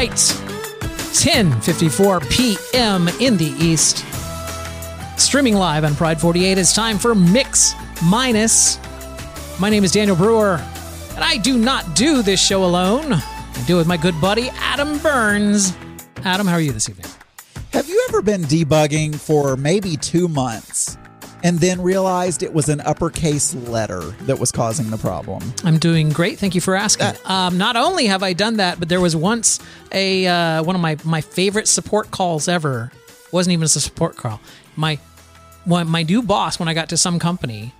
Night, 10:54 p.m. in the East. Streaming live on Pride 48. It's time for Mix Minus. My name is Daniel Brewer, and I do not do this show alone. I do it with my good buddy Adam Burns. Adam, how are you this evening? Have you ever been debugging for maybe two months and then realized it was an uppercase letter that was causing the problem? I'm doing great. Thank you for asking. Um, not only have I done that, but there was once a uh, one of my my favorite support calls ever. wasn't even a support call. My my new boss when I got to some company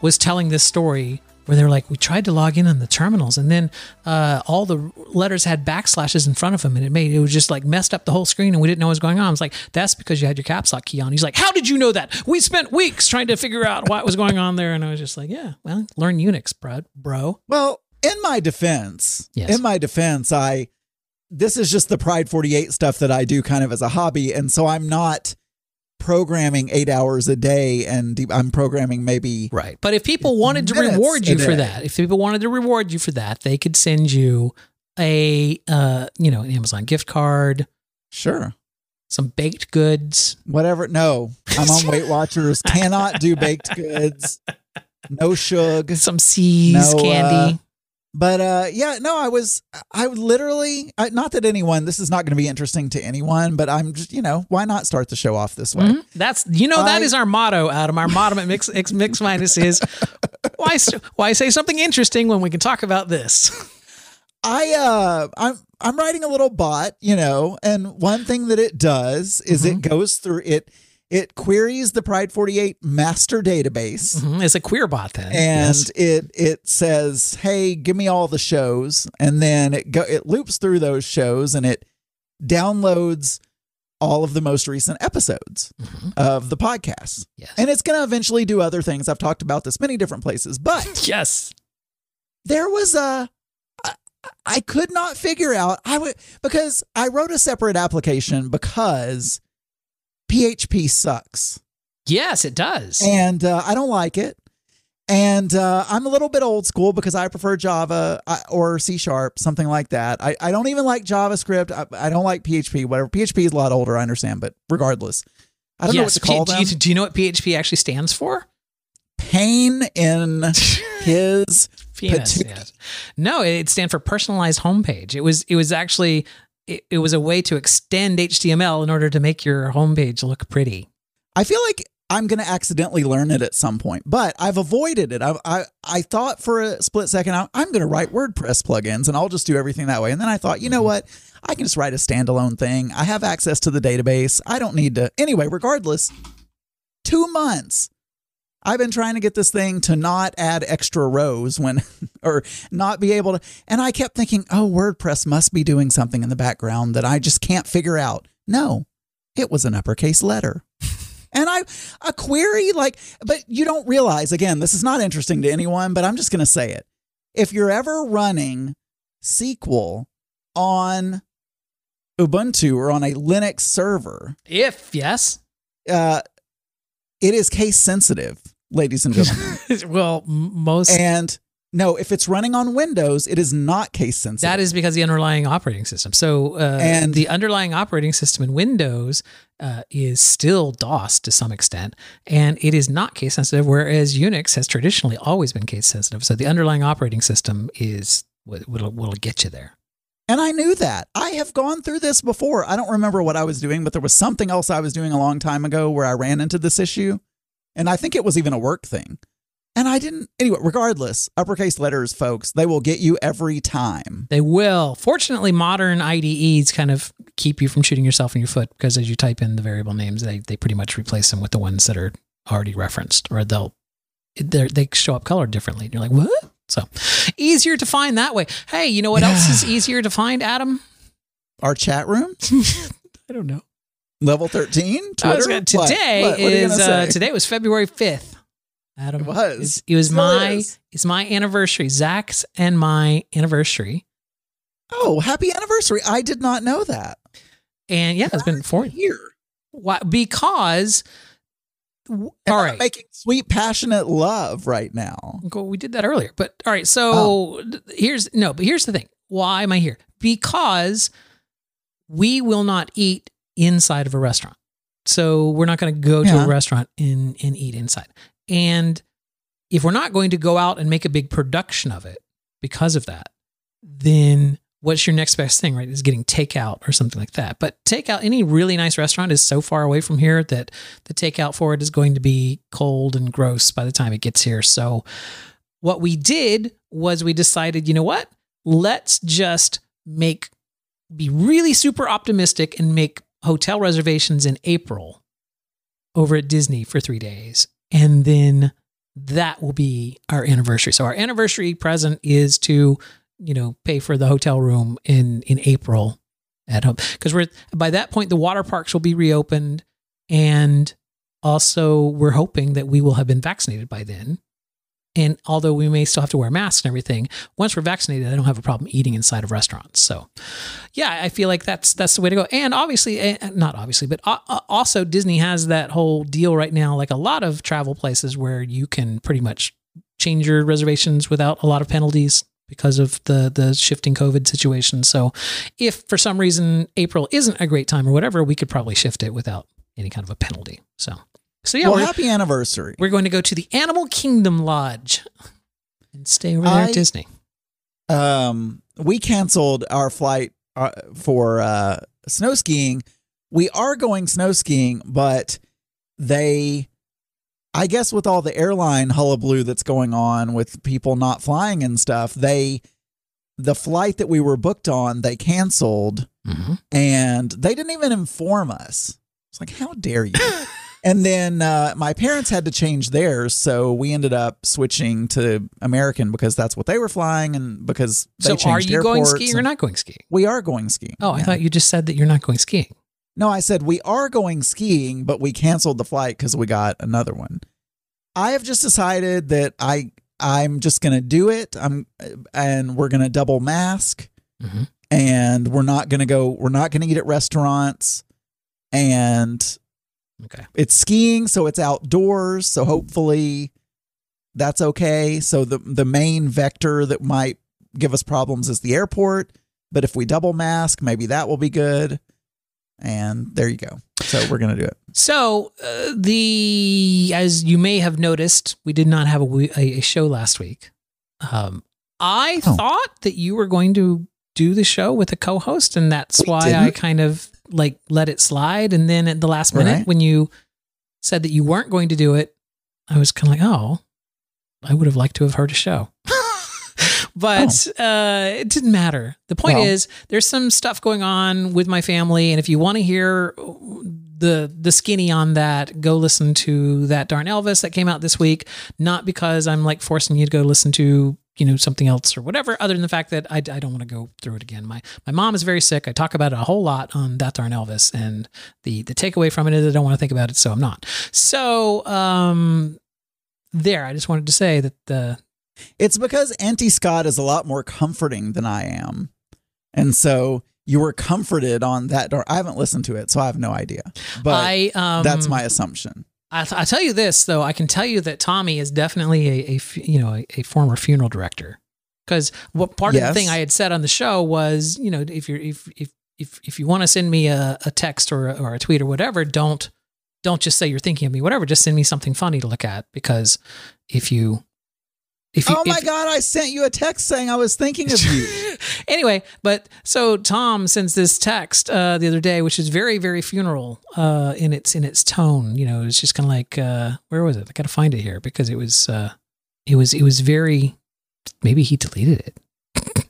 was telling this story where they were like, we tried to log in on the terminals, and then uh, all the letters had backslashes in front of them, and it made it was just like messed up the whole screen, and we didn't know what was going on. I was like, that's because you had your caps lock key on. He's like, how did you know that? We spent weeks trying to figure out what was going on there, and I was just like, yeah, well, learn Unix, bro. bro. Well, in my defense, Yes. in my defense, I this is just the Pride 48 stuff that I do kind of as a hobby, and so I'm not programming eight hours a day, and I'm programming maybe Right. But if people wanted to reward you for that, if people wanted to reward you for that, they could send you a uh, you know, an Amazon gift card, sure some baked goods. whatever. No, I'm on Weight Watchers. Cannot do baked goods. No sugar. some C's No, candy. But uh, yeah, no, I was, I literally, I, not that anyone, this is not going to be interesting to anyone, but I'm just, you know, why not start the show off this way? Mhm. That's you know that I- is our motto, Adam. Our motto at Mix Mix, Mix Minus is why why say something interesting when we can talk about this. I, uh, I'm, I'm writing a little bot, you know, and one thing that it does is it goes through it, it queries the Pride 48 master database. Mhm. It's a queer bot then. And Yes. it it says, "Hey, give me all the shows," and then it go it loops through those shows and it downloads all of the most recent episodes of the podcast. Yes. And it's going to eventually do other things. I've talked about this many different places, but yes. there was a I could not figure out I would because I wrote a separate application because PHP sucks Yes, it does. and uh, I don't like it. And uh, I'm a little bit old school because I prefer Java uh, or C sharp, something like that. I, I don't even like JavaScript. I, I don't like PHP. Whatever PHP is a lot older, I understand, but regardless, I don't know what to call P- them. do, you, do you know what PHP actually stands for? Pain in his Penis, yes. No, it stands for personalized homepage. It was it was actually it, it was a way to extend HTML in order to make your homepage look pretty. I feel like I'm going to accidentally learn it at some point, but I've avoided it. I I, I thought for a split second I- I'm going to write WordPress plugins and I'll just do everything that way. And then I thought, you know mm-hmm. what? I can just write a standalone thing. I have access to the database. I don't need to. Anyway, regardless, two months. I've been trying to get this thing to not add extra rows when, or not be able to. And I kept thinking, oh, WordPress must be doing something in the background that I just can't figure out. No, it was an uppercase letter. And I, a query like, but you don't realize, again, this is not interesting to anyone, but I'm just going to say it. If you're ever running SQL on Ubuntu or on a Linux server, If yes, uh, it is case sensitive, ladies and gentlemen. well, most and no, if it's running on Windows, it is not case sensitive. that is because the underlying operating system. So, uh, And- the underlying operating system in Windows uh, is still DOS to some extent, and it is not case sensitive. Whereas Unix has traditionally always been case sensitive. So the underlying operating system is what will will get you there. And I knew that. I have gone through this before. I don't remember what I was doing, but there was something else I was doing a long time ago where I ran into this issue. And I think it was even a work thing. And I didn't anyway, regardless, uppercase letters, folks, they will get you every time. They will. Fortunately, modern IDEs kind of keep you from shooting yourself in your foot because as you type in the variable names, they, they pretty much replace them with the ones that are already referenced, or they'll they show up colored differently. And you're like, what? So easier to find that way. Hey, you know what else is easier to find, Adam? Our chat room, I don't know. level 13, Twitter. gonna- today What? What you is uh, today was February fifth. Adam It was. It was my is. it's my anniversary. Zach's and my anniversary. Oh, happy anniversary. I did not know that. And yeah, it's been four years. Why? Because all I'm making sweet, passionate love right now. Go- we did that earlier. But all right, so Oh. here's no, but here's the thing. Why am I here? Because we will not eat inside of a restaurant. So we're not going to go to a restaurant and, and eat inside. And if we're not going to go out and make a big production of it because of that, then what's your next best thing, right? Is getting takeout or something like that. But takeout, any really nice restaurant is so far away from here that the takeout for it is going to be cold and gross by the time it gets here. So what we did was we decided, you know what? Let's just make be really super optimistic and make hotel reservations in April over at Disney for 3 days. And then that will be our anniversary. So our anniversary present is to, you know, pay for the hotel room in in April at home because we're by that point the water parks will be reopened and also we're hoping that we will have been vaccinated by then. And although we may still have to wear masks and everything, once we're vaccinated, I don't have a problem eating inside of restaurants. So, yeah, I feel like that's that's the way to go. And obviously, eh, not obviously, but also Disney has that whole deal right now, like a lot of travel places where you can pretty much change your reservations without a lot of penalties because of the the shifting COVID situation. So, if for some reason April isn't a great time or whatever, we could probably shift it without any kind of a penalty. So, so yeah, well, happy anniversary. we're going to go to the Animal Kingdom Lodge and stay over there I- at Disney. um, we canceled our flight uh, for uh, snow skiing. We are going snow skiing, but they, I guess, with all the airline hullabaloo that's going on with people not flying and stuff, they, the flight that we were booked on, they canceled Mm-hmm. and they didn't even inform us. It's like, how dare you? and then uh, my parents had to change theirs, so we ended up switching to American because that's what they were flying, and because they So, are you going skiing or not going skiing? We are going skiing. Oh, I yeah. thought you just said that you're not going skiing. No, I said we are going skiing, but we canceled the flight because we got another one. I have just decided that I I'm just gonna do it. I'm and we're gonna double mask, Mhm. and we're not gonna go. We're not gonna eat at restaurants, and Okay. it's skiing, so it's outdoors. So hopefully that's okay. So the the main vector that might give us problems is the airport. But if we double mask, maybe that will be good. And there you go. So we're gonna do it. So uh, the as you may have noticed, we did not have a, a, show last week. Um, I Oh. thought that you were going to do the show with a co-host, and that's We why I didn't. kind of like let it slide. And then at the last minute, Right. when you said that you weren't going to do it, I was kind of like, oh, I would have liked to have heard a show. but uh, it didn't matter. The point Oh. Well- is, there's some stuff going on with my family, and if you want to hear the the skinny on that, go listen to that darn Elvis that came out this week. Not because I'm like forcing you to go listen to you know something else or whatever, other than the fact that I, I don't want to go through it again. My my mom is very sick. I talk about it a whole lot on that darn Elvis, and the the takeaway from it is I don't want to think about it, so I'm not. So um, there, I just wanted to say that the It's because Auntie Scott is a lot more comforting than I am. And so you were comforted on that door. I haven't listened to it, so I have no idea. But I um, that's my assumption. I, I tell you this though, I can tell you that Tommy is definitely a, a you know a, a former funeral director. Because what part of the thing I had said on the show was, you know, if you're if if if if you want to send me a, a text or a, or a tweet or whatever, don't don't just say you're thinking of me, whatever. Just send me something funny to look at because if you if you Oh my if- God, I sent you a text saying I was thinking of you. anyway, but so Tom sends this text uh, the other day, which is very, very funeral uh, in its in its tone. You know, it's just kind of like uh, where was it? I got to find it here because it was uh, It was it was very maybe he deleted it.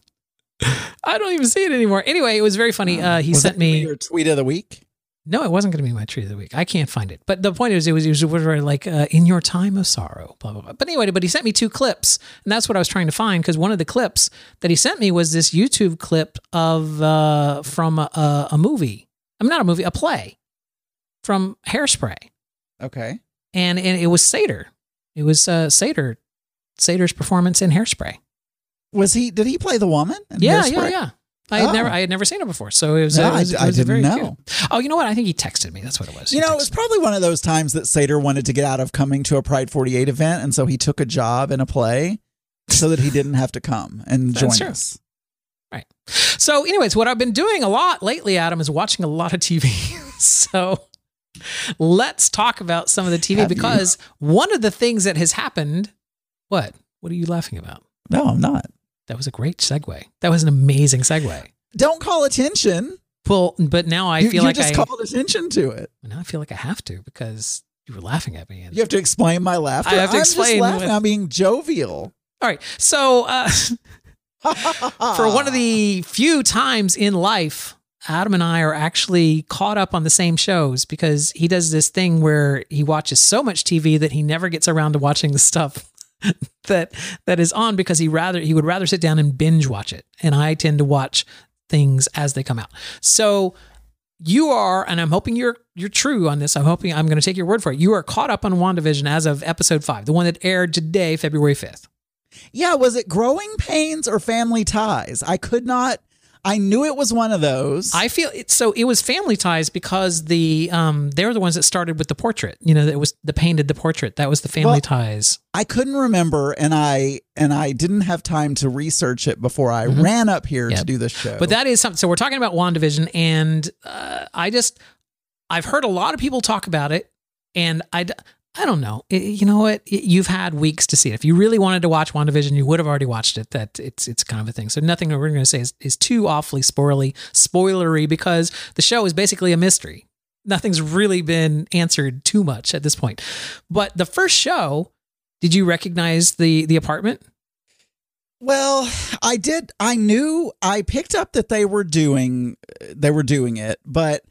I don't even see it anymore. Anyway, it was very funny. Uh, he Was sent that me your tweet of the week. No, it wasn't going to be my tree of the week. I can't find it. But the point is, it was, it was like uh, in your time of sorrow, blah blah blah. But anyway, but he sent me two clips, and that's what I was trying to find because one of the clips that he sent me was this YouTube clip of uh, from a, a, movie. I'm mean, not a movie, a play from Hairspray, Okay. and and it was Sater. It was uh, Sater, Sater's performance in Hairspray. Was he? Did he play the woman? in Yeah, Hairspray? yeah, yeah. I had Oh. never, I had never seen it before, so it was. No, it was, I- it was I very didn't know. cute. Oh, you know what? I think he texted me. That's what it was. You He know, it was probably one of those times that Sater wanted to get out of coming to a Pride 48 event, and so he took a job in a play so that he didn't have to come and join That's true. us. Right. So, anyways, what I've been doing a lot lately, Adam, is watching a lot of TV. so, let's talk about some of the TV Have you? because one of the things that has happened. What? What are you laughing about? No, I'm not. That was a great segue. That was an amazing segue. Don't call attention. Well, but now I you feel you like just I just called attention to it. now I feel like I have to because you were laughing at me. You have to explain my laughter. I have to I'm explain just laughing. what- I'm being jovial. All right. So, uh, for one of the few times in life Adam and I are actually caught up on the same shows because he does this thing where he watches so much TV that he never gets around to watching the stuff that that is on because he rather he would rather sit down and binge watch it and I tend to watch things as they come out. So you are and I'm hoping you're you're true on this. I'm hoping I'm going to take your word for it. You are caught up on WandaVision as of episode 5, the one that aired today, February 5th. Yeah, was it growing pains or family ties? I could not. I knew it was one of those. I feel it, so. It was Family Ties because the um they were the ones that started with the portrait. You know, it was the painted the portrait. That was the Family Well, Ties. I couldn't remember, and I and I didn't have time to research it before I Mhm. ran up here Yep. to do the show. But that is something. So we're talking about WandaVision, and uh, I just I've heard a lot of people talk about it, and I I don't know. It- you know what? It- you've had weeks to see it. If you really wanted to watch WandaVision, you would have already watched it. That it's it's kind of a thing. So nothing we're going to say is, is too awfully spoilery spoilery because the show is basically a mystery. Nothing's really been answered too much at this point. But the first show, did you recognize the the apartment? Well, I did. I knew. I picked up that they were doing. They were doing it, but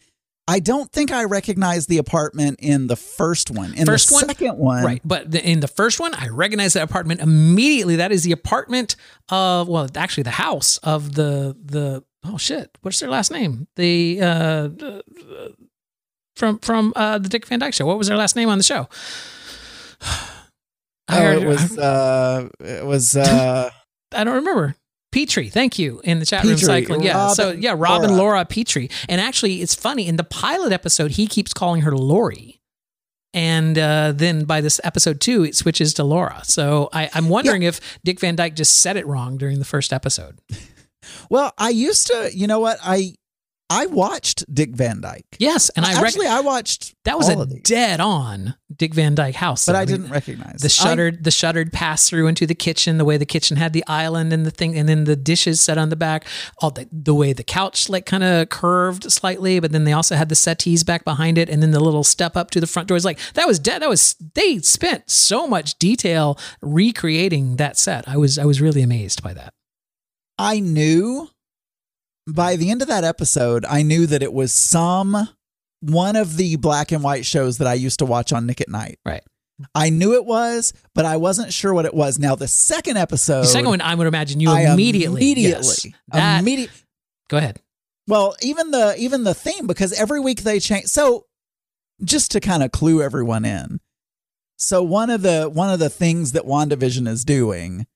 I don't think I recognized the apartment in the first one. In First the one? second one, Right. But the, in the first one, I recognized that apartment immediately. That is the apartment of, well, actually the house of the, the, oh shit, what's their last name? The, uh, uh, from, from, uh, the Dick Van Dyke show. What was their last name on the show? I, Oh, already- it was. Uh, it was. Uh, I don't remember. Petrie, thank you in the chat room cycling. Yeah, so yeah, Robin Laura. Laura Petrie, and actually, it's funny in the pilot episode he keeps calling her Lori, and uh, then by this episode two it switches to Laura. So I, I'm wondering if Dick Van Dyke just said it wrong during the first episode. well, I used to. You know what? I I watched Dick Van Dyke. Yes, and I rec- actually I watched that was a dead on Dick Van Dyke house, but. I mean, didn't recognize the shuttered the shuttered pass through into the kitchen the way the kitchen had the island and the thing and then the dishes set on the back all the, the way the couch like kind of curved slightly but then they also had the settees back behind it and then the little step up to the front doors. Like that was dead that was they spent so much detail recreating that set. I was i was really amazed by that. I knew by the end of that episode, I knew that it was some one of the black and white shows that I used to watch on Nick at Night. Right. I knew it was, but I wasn't sure what it was. Now the second episode, the second one i would imagine you I immediately immediately, yes, that, go ahead Well, even the even the theme because every week they change. So just to kind of clue everyone in. So one of the one of the things that WandaVision is doing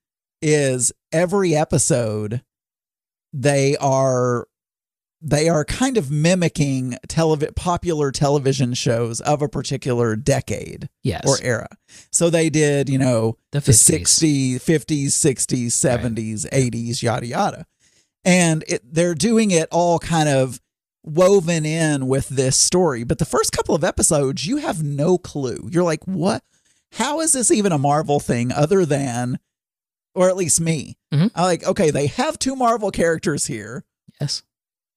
is every episode they are they are kind of mimicking televi- popular television shows of a particular decade yes or era. So they did, you know, the the 50s 60s, 50s, 60s, 70s, 80s, yada yada. And it, they're doing it all kind of woven in with this story. But the first couple of episodes, you have no clue. You're like, what? How is this even a Marvel thing other than, or at least me? Mhm. I'm like, okay, they have two Marvel characters here, yes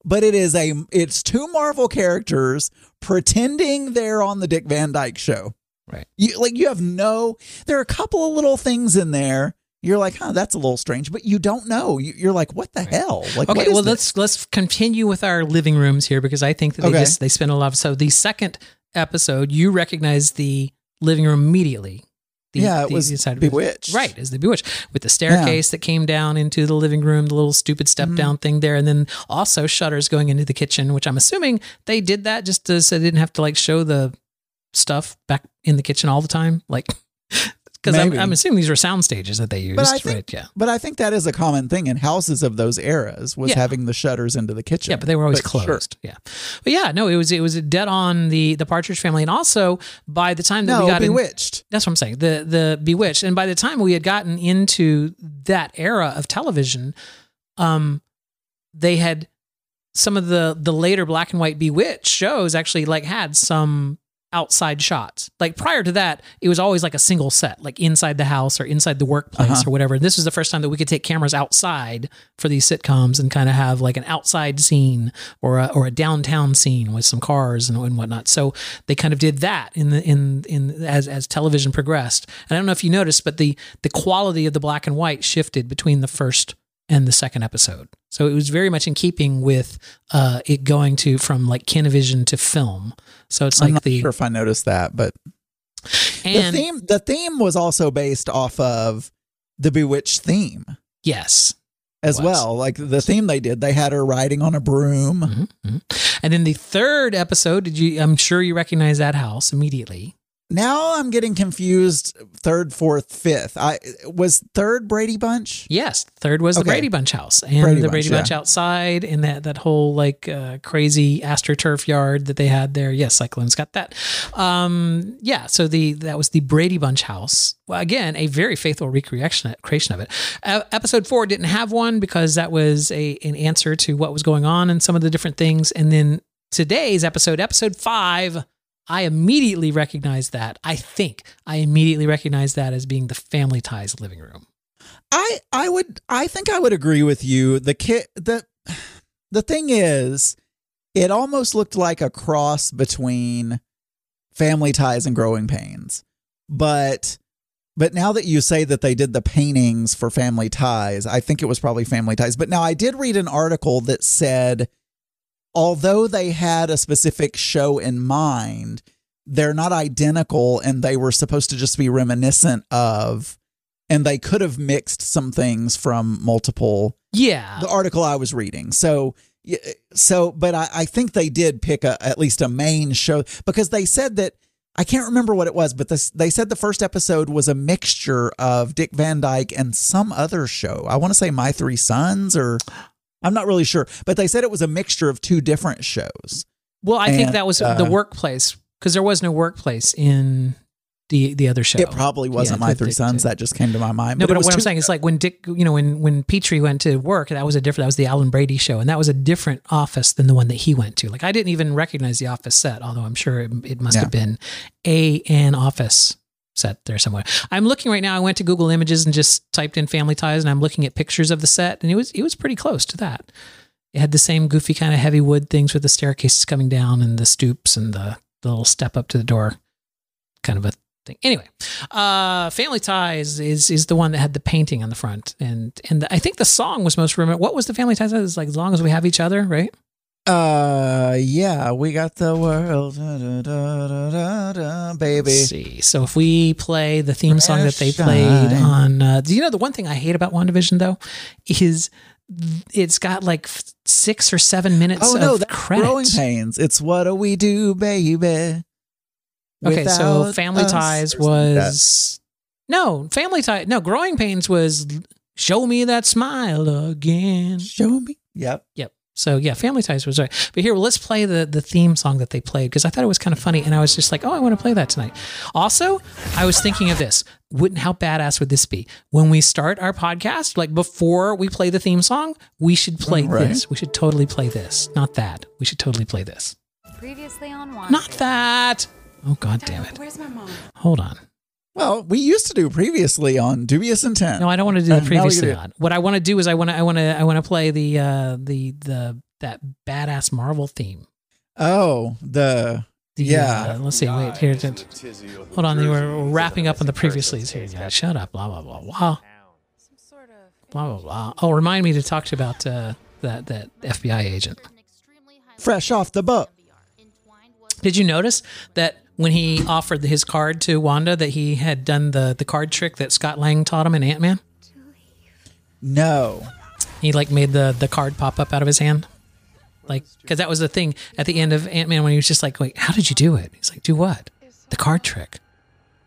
but it is a, it's two Marvel characters pretending they're on the Dick Van Dyke show. Right. You like you have no. There are a couple of little things in there. You're like, huh, that's a little strange, but you don't know. You- You're like, what the hell? Like, Okay, well this? let's let's continue with our living rooms here because I think that they Okay. just they spend a lot of so the second episode you recognize the living room immediately. The, Yeah, it the was inside- Bewitched. Right, is the bewitched with the staircase that came down into the living room, the little stupid step Mm-hmm. down thing there, and then also shutters going into the kitchen, which I'm assuming they did that just to, so they didn't have to like show the stuff back in the kitchen all the time, like because I'm, I'm assuming these were sound stages that they used, But I think, right? Yeah. but I think that is a common thing in houses of those eras was Yeah. having the shutters into the kitchen. Yeah, but they were always But sure. closed. Yeah, but yeah, no, it was it was dead on the the Partridge Family, and also by the time that No, we got in, Bewitched. that's what I'm saying. The the Bewitched, and by the time we had gotten into that era of television, um, they had some of the the later black and white Bewitched shows actually like had some outside shots. Like prior to that, it was always like a single set, like inside the house or inside the workplace Uh-huh. or whatever. This was the first time that we could take cameras outside for these sitcoms and kind of have like an outside scene or a, or a downtown scene with some cars and, and whatnot. So they kind of did that in the in in as as television progressed. And I don't know if you noticed, but the the quality of the black and white shifted between the first and the second episode. So it was very much in keeping with uh, it going to from like Kinevision to film. So it's I'm like not the sure if I noticed that, but and the theme the theme was also based off of the Bewitched theme yes, as was. well. Like the theme they did, they had her riding on a broom. Mhm, mhm. and in the third episode, did you? I'm sure you recognize that house immediately. Now I'm getting confused. Third, fourth, fifth. I was third Brady Bunch. Yes, third was the Brady Bunch house and Brady the Bunch, Brady Bunch yeah. outside and that that whole like uh, crazy astroturf yard that they had there. Yes, Cyclone's got that. Um, yeah, so the that was the Brady Bunch house. Well, again, a very faithful recreation creation of it. Uh, episode four didn't have one because that was a an answer to what was going on and some of the different things. And then today's episode, episode five. I immediately recognize that. I think I immediately recognize that as being the Family Ties living room. I I would I think I would agree with you. The kid the the thing is, it almost looked like a cross between Family Ties and Growing Pains, but. But now that you say that they did the paintings for Family Ties, I think it was probably Family Ties. But now I did read an article that said although they had a specific show in mind, they're not identical and they were supposed to just be reminiscent of and they could have mixed some things from multiple Yeah. the article I was reading. So yeah, so but I, I think they did pick a at least a main show because they said that I can't remember what it was, but this, they said the first episode was a mixture of Dick Van Dyke and some other show. I want to say My Three Sons or I'm not really sure, but they said it was a mixture of two different shows. Well, I think that was uh, the workplace because there was no workplace in the the other show. It probably wasn't Yeah, My Three it- Sons. it- That just came to my mind. No, but was what I'm saying is like when Dick, you know, when when Petrie went to work, that was a different. That was the Alan Brady show, and that was a different office than the one that he went to. Like I didn't even recognize the office set, although I'm sure it, it must Yeah. have been a an office set there somewhere. I'm looking right now. I went to Google Images and just typed in Family Ties, and I'm looking at pictures of the set, and it was it was pretty close to that. It had the same goofy kind of heavy wood things with the staircases coming down and the stoops and the, the little step up to the door, kind of a thing. Anyway, uh, Family Ties is is the one that had the painting on the front, and and the, I think the song was most remember. What was the Family Ties? It was like as long as we have each other, right? Uh, yeah, we got the world, da, da, da, da, da, da, baby. Let's see. So if we play the theme song that they played shine. on, uh, do you know the one thing I hate about WandaVision though is it's got like six or seven minutes Oh no, of that's credits. growing pains. It's what do we do, baby? Okay, so Family us? Ties Or like was no Family Ties. No, Growing Pains was Show Me That Smile Again. show me. Yep. Yep. So yeah, Family Ties was right. But here, well, let's play the the theme song that they played because I thought it was kind of funny, and I was just like, oh, I want to play that tonight. Also, I was thinking of this. Wouldn't how badass would this be when we start our podcast? Like before we play the theme song, we should play Right. this. We should totally play this. Not that. We should totally play this. Previously on Wanted. Not that. Oh god damn it! Where's my mom? Hold on. Well, we used to do previously on Dubious Intent. No, I don't want to do Uh, the now we previously on. What I want to do is I want to I want to I want to play the uh the the that badass Marvel theme. oh, the The, Yeah. uh, let's see. Wait here. Hold on. They were wrapping up on the previously leads here. Yeah, shut up. Blah blah blah blah. Blah blah blah. Oh, remind me to talk to you about uh, that that FBI agent. Fresh off the boat. Did you notice that when he offered his card to Wanda, that he had done the the card trick that Scott Lang taught him in Ant Man? No. He like made the the card pop up out of his hand, like because that was the thing at the end of Ant Man when he was just like, "Wait, how did you do it?" He's like, "Do what? The card trick."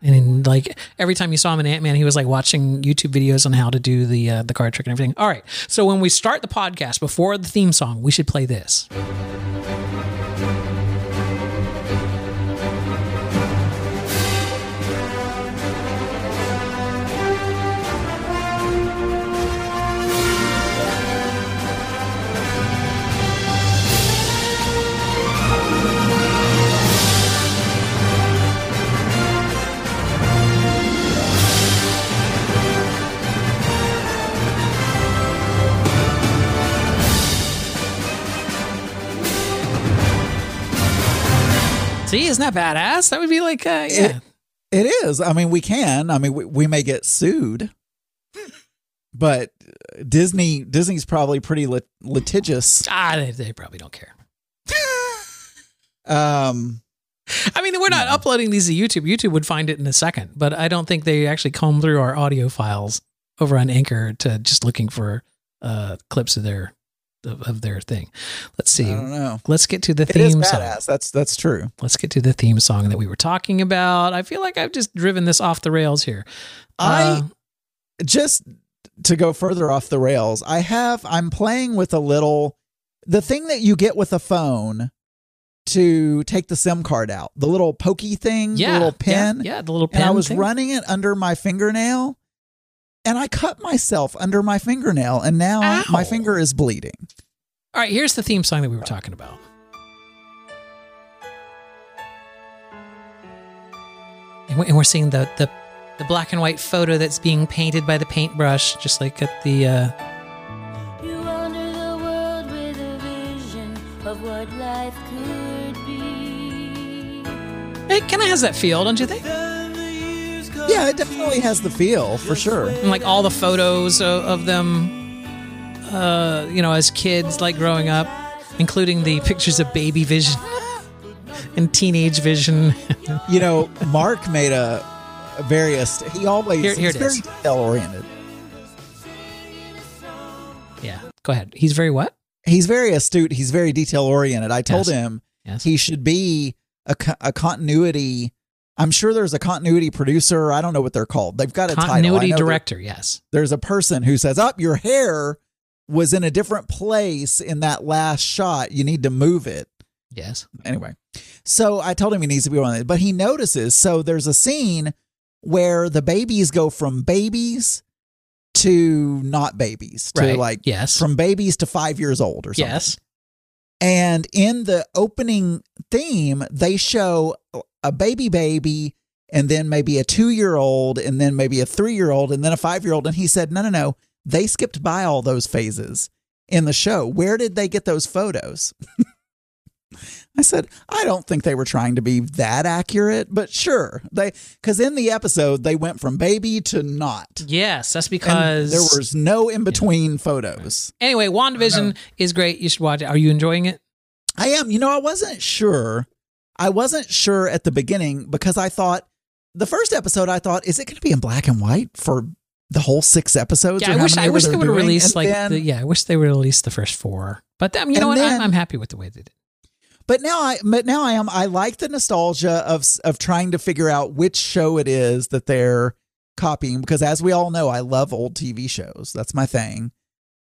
And then, like every time you saw him in Ant Man, he was like watching YouTube videos on how to do the uh, the card trick and everything. All right, so when we start the podcast before the theme song, we should play this. See, isn't that badass? That would be like, uh, yeah. It is. I mean, we can. I mean, we, we may get sued, but Disney Disney's probably pretty lit- litigious. ah, they, they probably don't care. Um, I mean, we're not uploading these to YouTube. YouTube would find it in a second, but I don't think they actually comb through our audio files over on Anchor to just looking for uh, clips of their of, of their thing. Let's I see. don't know. Let's get to the It theme song. That's that's true. Let's get to the theme song that we were talking about. I feel like I've just driven this off the rails here. I Uh, just to go further off the rails. I have. I'm playing with a little. The thing that you get with a phone to take the SIM card out, the little pokey thing, yeah, the little pin. Yeah, yeah, the little pin. and I was thing. running it under my fingernail and I cut myself under my fingernail and now Ow. my finger is bleeding. All right, here's the theme song that we were talking about. And we- and we're seeing the, the the black and white photo that's being painted by the paintbrush, just like at the. Uh, You wander the world with a vision of what life could be. it kind of has that feel, don't you think? Yeah, it definitely has the feel for sure. And like all the photos of, of them, uh, you know, as kids, like growing up, including the pictures of baby Vision and teenage Vision. You know, Mark made a, a various he always Here- here he's it very is. detail oriented. yeah, go ahead. He's very what? He's very astute, he's very detail oriented. I told Yes. him Yes. he should be a, a continuity I'm sure there's a continuity producer. I don't know what they're called. They've got a title. Continuity director. Yes. there's a person who says, Up, your hair was in a different place in that last shot. You need to move it. Yes. Anyway, so I told him he needs to be on it, but he notices. So there's a scene where the babies go from babies to not babies, to Right. like Yes. from babies to five years old or something. yes. And in the opening theme, they show a baby baby and then maybe a two year old and then maybe a three year old and then a five year old. And he said, no, no, no. They skipped by all those phases in the show. Where did they get those photos? I said, I don't think they were trying to be that accurate, but sure. They because in the episode they went from baby to not. Yes. That's And because there was no in between photos. Anyway, WandaVision is great. You should watch it. Are you enjoying it? I am. You know, I wasn't sure. I wasn't sure at the beginning because I thought the first episode. I thought, is it going to be in black and white for the whole six episodes? Yeah, or I wish I wish they're would released like then- the, yeah, I wish they would release the first four. But um, you know what? I'm, I'm happy with the way they did. But now I, but now I am. I like the nostalgia of of trying to figure out which show it is that they're copying because, as we all know, I love old TV shows. That's my thing.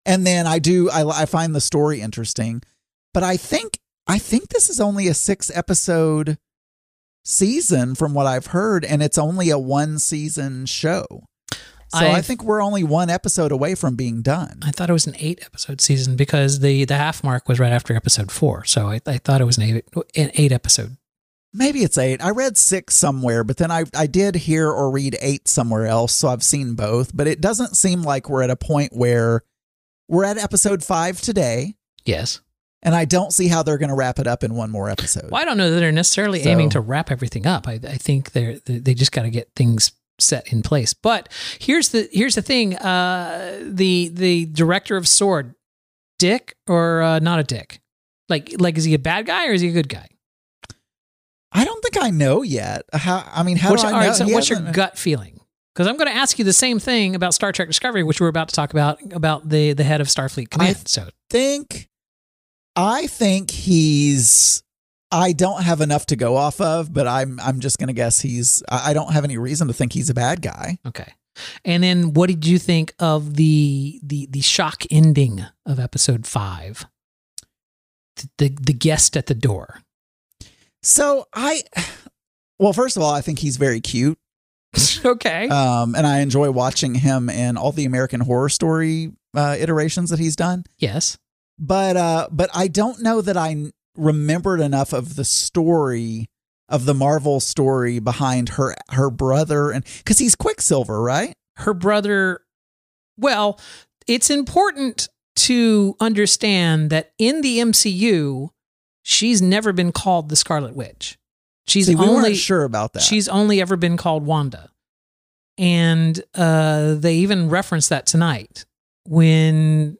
And then I do. I I find the story interesting, but I think I think this is only a six episode season from what I've heard, and it's only a one season show. So I I've- think we're only one episode away from being done. I thought it was an eight episode season because the the half mark was right after episode four. So I, I thought it was an eight an eight episode. Maybe it's eight. I read six somewhere, but then I I did hear or read eight somewhere else, so I've seen both. But it doesn't seem like we're at a point where we're at episode five today, Yes. And I don't see how they're going to wrap it up in one more episode. Well, I don't know that they're necessarily So- aiming to wrap everything up. I, I think they're they they just got to get things set in place. But here's the here's the thing: uh, the the director of Sword, Dick or uh, not a Dick? Like like is he a bad guy or is he a good guy? I don't think I know yet. How? I mean, how what's, do I know? right, so what's your gut feeling? Because I'm going to ask you the same thing about Star Trek Discovery, which we're about to talk about about the the head of Starfleet Command. so think I think he's I don't have enough to go off of, but I'm I'm just gonna guess he's I don't have any reason to think he's a bad guy. Okay. And then what did you think of the the the shock ending of episode 5? The the, the guest at the door. So I well, first of all, I think he's very cute. okay. Um and I enjoy watching him in all the American horror story uh iterations that he's done. yes. But uh but I don't know that I remembered enough of the story of the Marvel story behind her her brother and cuz he's Quicksilver, right? Her brother well, it's important to understand that in the MCU she's never been called the Scarlet Witch. She's See, we only sure about that. She's only ever been called Wanda. And uh, they even referenced that tonight when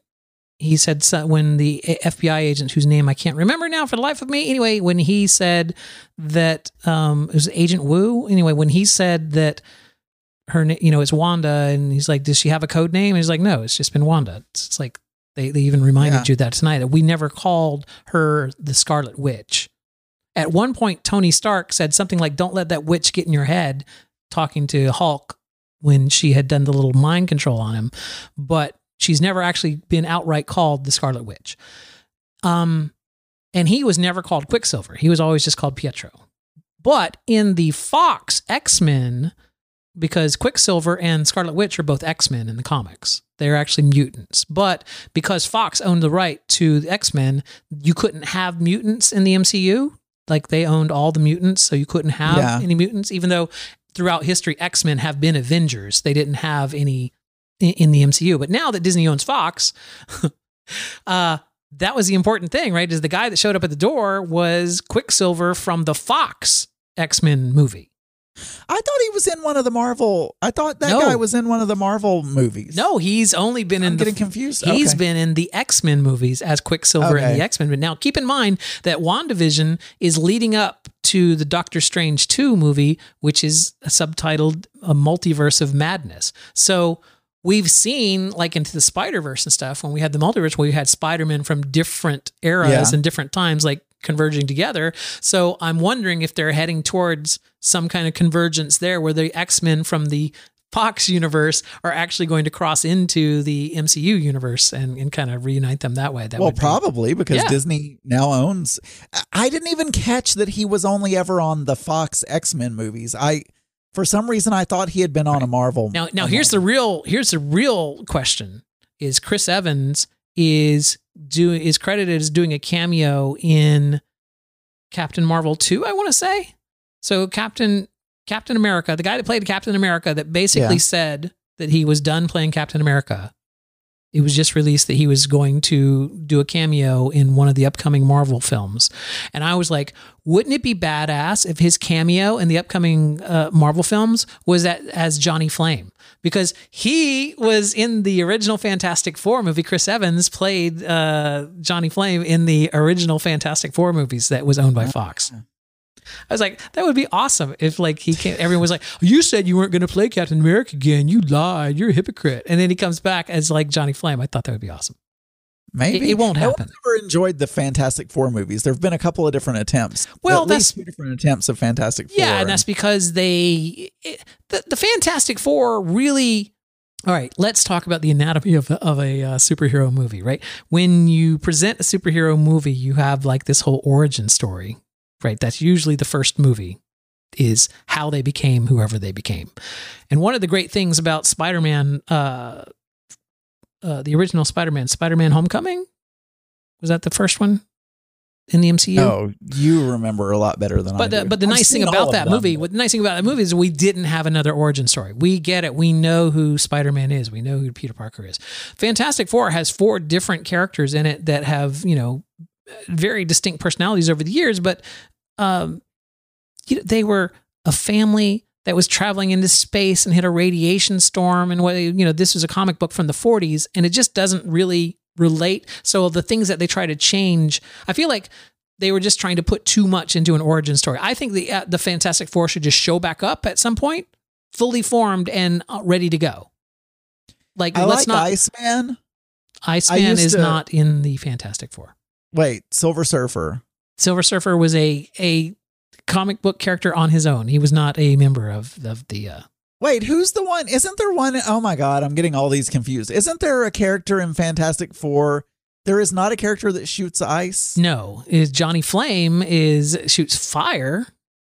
he said, so- when the FBI agent, whose name I can't remember now for the life of me, anyway, when he said that, um, it was Agent Wu. Anyway, when he said that her, you know, it's Wanda, and he's like, does she have a code name? And he's like, no, it's just been Wanda. It's, it's like, they, they even reminded Yeah. you that tonight that we never called her the Scarlet Witch. At one point, Tony Stark said something like, Don't let that witch get in your head, talking to Hulk when she had done the little mind control on him. But she's never actually been outright called the Scarlet Witch. Um, and he was never called Quicksilver. He was always just called Pietro. But in the Fox X Men, because Quicksilver and Scarlet Witch are both X Men in the comics, they're actually mutants. But because Fox owned the right to the X Men, you couldn't have mutants in the MCU. Like they owned all the mutants, so you couldn't have Yeah. any mutants, even though throughout history, X Men have been Avengers. They didn't have any in, the MCU. But now that Disney owns Fox, uh, that was the important thing, right? Is the guy that showed up at the door was Quicksilver from the Fox X Men movie. I thought he was in one of the Marvel. I thought that No. guy was in one of the Marvel movies. No, he's only been I'm in getting the confused. He's Okay. been in the X Men movies as Quicksilver in Okay. the X Men. But now keep in mind that WandaVision is leading up to the Doctor Strange 2 movie, which is subtitled A Multiverse of Madness. So we've seen, like into the Spider Verse and stuff, when we had the multiverse, where we had Spider Man from different eras Yeah. and different times, like converging together. So I'm wondering if they're heading towards some kind of convergence there where the X Men from the Fox universe are actually going to cross into the MCU universe and, and kind of reunite them that way. That well, would be- probably because Yeah. Disney now owns. I- I didn't even catch that he was only ever on the Fox X Men movies. I, for some reason, I thought he had been on a Marvel. Now, now here's the real here's the real question: Is Chris Evans is doing is credited as doing a cameo in Captain Marvel two? I want to say so. Captain Captain America, the guy that played Captain America, that basically Yeah. said that he was done playing Captain America. It was just released that he was going to do a cameo in one of the upcoming Marvel films. And I was like, wouldn't it be badass if his cameo in the upcoming uh, Marvel films was that as Johnny Flame? Because he was in the original Fantastic Four movie. Chris Evans played uh, Johnny Flame in the original Fantastic Four movies that was owned by Fox. I was like, that would be awesome if like he came. Everyone was like, you said you weren't going to play Captain America again. You lied. You're a hypocrite. And then he comes back as like Johnny Flame. I thought that would be awesome. Maybe it- it won't No happen. one's ever enjoyed the Fantastic Four movies. There have been a couple of different attempts. Well, at that's- least two different attempts of Fantastic Four. Yeah, and that's because they it, the the Fantastic Four really. All right, let's talk about the anatomy of of a uh, superhero movie. Right, when you present a superhero movie, you have like this whole origin story. Right, that's usually the first movie is how they became whoever they became. And one of the great things about Spider-Man, uh, uh, the original Spider-Man, Spider-Man: Homecoming, was that the first one in the MCU? Oh, you remember a lot better than I But the, do. but the I've nice thing about that movie, what the nice thing about that movie is we didn't have another origin story. We get it. We know who Spider Man is. We know who Peter Parker is. Fantastic Four has four different characters in it that have you know very distinct personalities over the years, but um, you know, they were a family that was traveling into space and hit a radiation storm. And what you know, this was a comic book from the 40s, and it just doesn't really relate. So the things that they try to change, I feel like they were just trying to put too much into an origin story. I think the uh, the Fantastic Four should just show back up at some point, fully formed and uh, ready to go. Like I let's like not Iceman. Iceman is to- not in the Fantastic Four. Wait, Silver Surfer. Silver Surfer was a a comic book character on his own. He was not a member of of the. Uh, Wait, who's the one? Isn't there one? Oh my God, I'm getting all these confused. Isn't there a character in Fantastic Four? There is not a character that shoots ice. no, is Johnny Flame is shoots fire.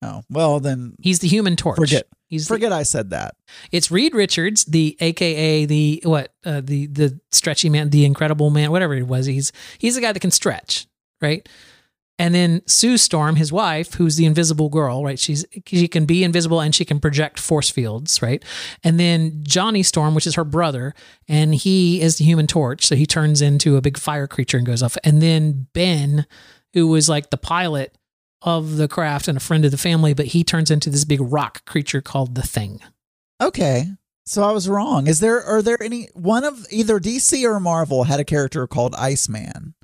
Oh, well then He's the Human Torch. Forget- He's the- forget I said that. it's Reed Richards, the AKA the what uh, the the stretchy man, the Incredible Man, whatever it was. He's he's the guy that can stretch, right? And then Sue Storm, his wife, who's the invisible girl, right? She's she can be invisible and she can project force fields, right? And then Johnny Storm, which is her brother, and he is the Human Torch, so he turns into a big fire creature and goes off. And then Ben, who was like the pilot of the craft and a friend of the family, but he turns into this big rock creature called the Thing. Okay. So I was wrong. Is there are there any one of either DC or Marvel had a character called Iceman?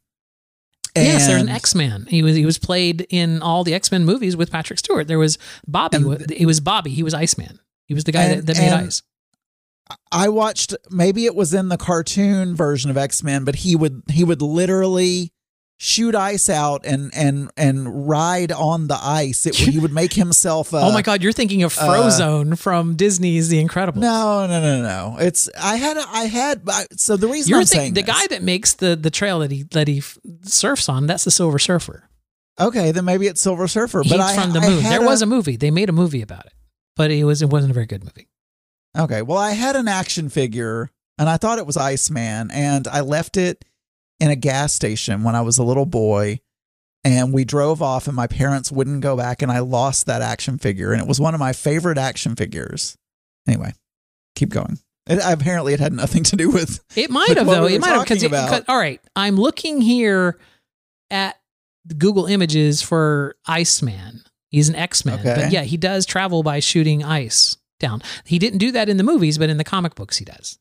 Yes, there's an X Man. He was he was played in all the X Men movies with Patrick Stewart. There was Bobby. And- it was Bobby. He was Iceman. He was the guy And- that, that made ice. I watched maybe it was in the cartoon version of X-Men, but he would he would literally shoot ice out and and and ride on the ice. It, he would make himself uh, oh my God, you're thinking of Frozone from Disney's The Incredibles. No, no, no, no. It's I had I had I- so the reason you're I'm thinking saying the this- guy that makes the the trail that he that he surfs on. That's the Silver Surfer. Okay, then maybe it's Silver Surfer, but He's I from the moon. had There was a movie. They made a movie about it, but it was it wasn't a very good movie. Okay, well, I had an action figure and I thought it was Iceman, and I left it in a gas station when I was a little boy. And we drove off, and my parents wouldn't go back, and I lost that action figure. And it was one of my favorite action figures. Anyway, keep going. It, apparently, it had nothing to do with. It might have though. we It might have about. all right. I'm looking here at the Google Images for Iceman. He's an X-Man, Okay. but yeah, he does travel by shooting ice down. He didn't do that in the movies, but in the comic books, he does.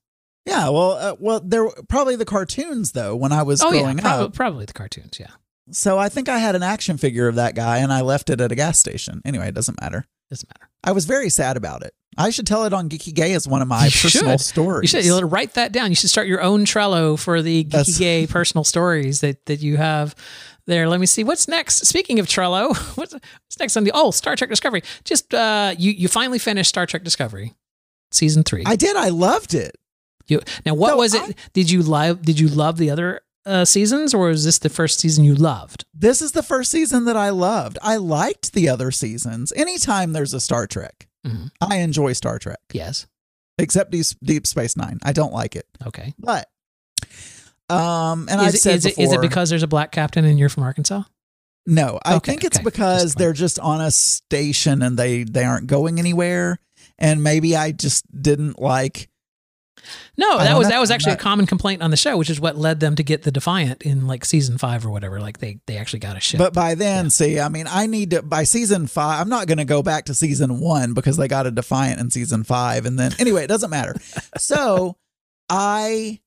Yeah, well, uh, well, there were probably the cartoons though when I was oh yeah, growing prob- up. probably the cartoons. Yeah, So I think I had an action figure of that guy, and I left it at a gas station. Anyway, it doesn't matter. doesn't matter. I was very sad about it. I should tell it on Geeky Gay as one of my You personal should. stories. You should you'll write that down. You should start your own Trello for the geeky That's- gay personal stories that that you have there. Let me see what's next. Speaking of Trello, what's, what's next on the oh Star Trek Discovery? Just uh, you you finally finished Star Trek Discovery season three. I did. I loved it. You, now, what No, was it? I- did you love? Did you love the other uh, seasons, or is this the first season you loved? This is the first season that I loved. I liked the other seasons. Anytime there's a Star Trek, Mhm. I enjoy Star Trek, Yes. except Deep, Deep Space Nine. I don't like it. Okay. But, um, and it, said is, it, before, is it because there's a black captain and you're from Arkansas? no, I Okay, think it's okay. because Just they're just on a station and they they aren't going anywhere. And maybe I just didn't like. No, that was that was actually Not- a common complaint on the show, which is what led them to get the Defiant in like season five or whatever. Like they they actually got a ship. But by then, see, I mean, I need to by season five. I'm not going to go back to season one because they got a Defiant in season five, and then anyway, it doesn't matter. so I,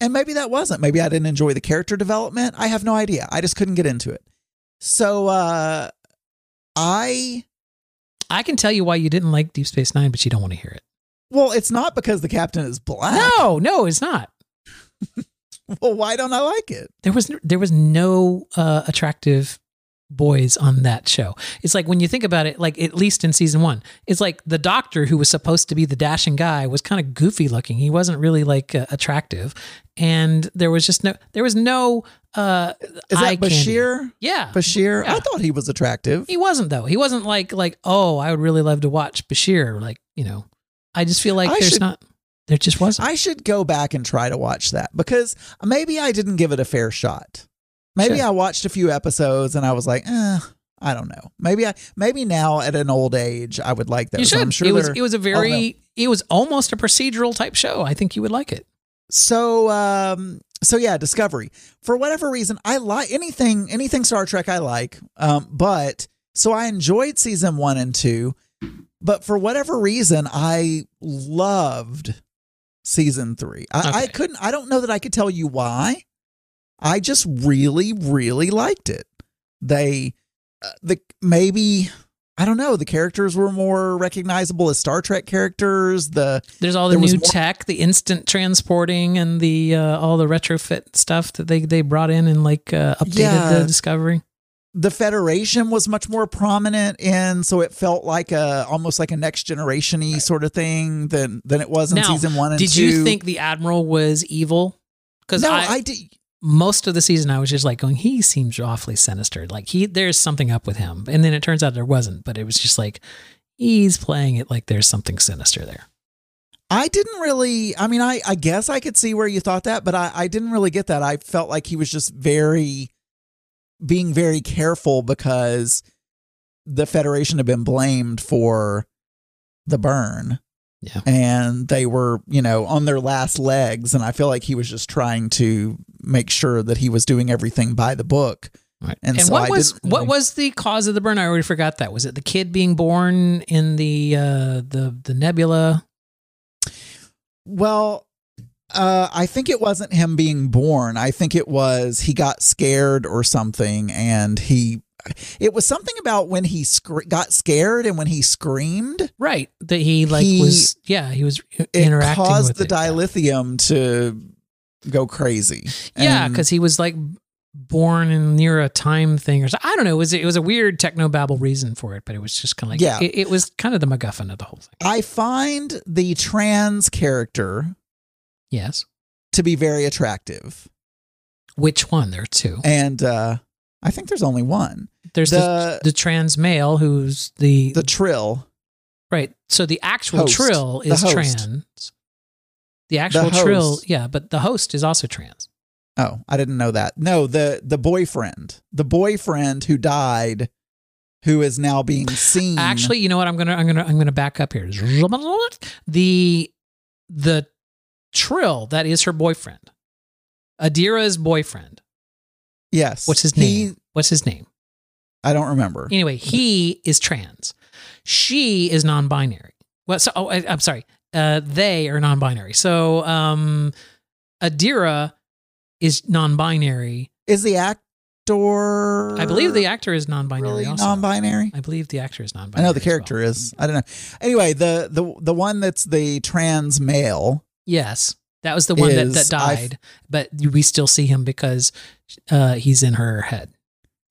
and maybe that wasn't. Maybe I didn't enjoy the character development. I have no idea. I just couldn't get into it. So uh I I can tell you why you didn't like Deep Space Nine, but you don't want to hear it. Well, it's not because the captain is black. No, no, it's not. Well, why don't I like it? There was there was no uh, attractive boys on that show. It's like when you think about it, like at least in season one, it's like the doctor who was supposed to be the dashing guy was kind of goofy looking. He wasn't really like uh, attractive, and there was just no there was no uh, Is that candy. Bashir? Yeah, Bashir? Yeah. I thought he was attractive. He wasn't though. He wasn't like like oh, I would really love to watch Bashir. Like you know, I just feel like I there's should- not. There just wasn't. I should go back and try to watch that because maybe I didn't give it a fair shot. Maybe Should. I watched a few episodes and I was like, eh, I don't know. Maybe I maybe now at an old age I would like that. you should. I'm sure it was it was a very it was almost a procedural type show. I think you would like it. so um so yeah discovery for whatever reason i like anything anything star trek i like um but so i enjoyed season one and two but for whatever reason i loved season three i, I couldn't i don't know that i could tell you why i just really really liked it they uh, the maybe i don't know the characters were more recognizable as star trek characters the There's all the There new more- tech, the instant transporting, and the uh, all the retrofit stuff that they they brought in and like uh, updated Yeah. the Discovery. The Federation was much more prominent in, so it felt like a almost like a next generation y sort of thing than than it was in Now, season one and Did two. you think the Admiral was evil? Because No, I, I, did. most of the season I was just like going, he seems awfully sinister. Like he, there's something up with him, and then it turns out there wasn't. But it was just like he's playing it like there's something sinister there. I didn't really. I mean, I I guess I could see where you thought that, but I I didn't really get that. I felt like he was just very being very careful because the Federation had been blamed for the burn. Yeah. And they were, you know, on their last legs. And I feel like he was just trying to make sure that he was doing everything by the book. Right. And And, so what I was didn't what really- was the cause of the burn? I already forgot that. Was it the kid being born in the uh, the the nebula? Well, uh, I think it wasn't him being born. I think it was he got scared or something, and he. It was something about when he scre- got scared and when he screamed, Right. That he like He- was yeah he was it interacting caused with the it. dilithium to go crazy. Yeah, because he was like born in near a time thing or something. I don't know. It was it was a weird technobabble reason for it, but it was just kind of like Yeah. it, it was kind of the MacGuffin of the whole thing. I find the trans character Yes. to be very attractive, Which one? There are two. and uh, I think there's only one. There's the, the- the trans male who's the, The Trill. right. So the actual Host. trill is trans. The actual host. trill, yeah, but the host is also trans. Oh, I didn't know that. No, the the boyfriend, the boyfriend who died, who is now being seen. Actually, you know what? I'm gonna I'm gonna I'm gonna back up here. The the trill that is her boyfriend, Adira's boyfriend. yes. What's his He- name? What's his name? I don't remember. Anyway, he is trans. She is non-binary. Well, so oh, I, I'm sorry. Uh, they are non-binary. So um, Adira is non-binary. Is the actor? I believe the actor is non-binary. really also. non-binary. I believe the actor is non-binary. I know the as well. character is. I don't know. Anyway, the the the one that's the trans male. Yes, that was the one that, that died, but we still see him because uh, he's in her head.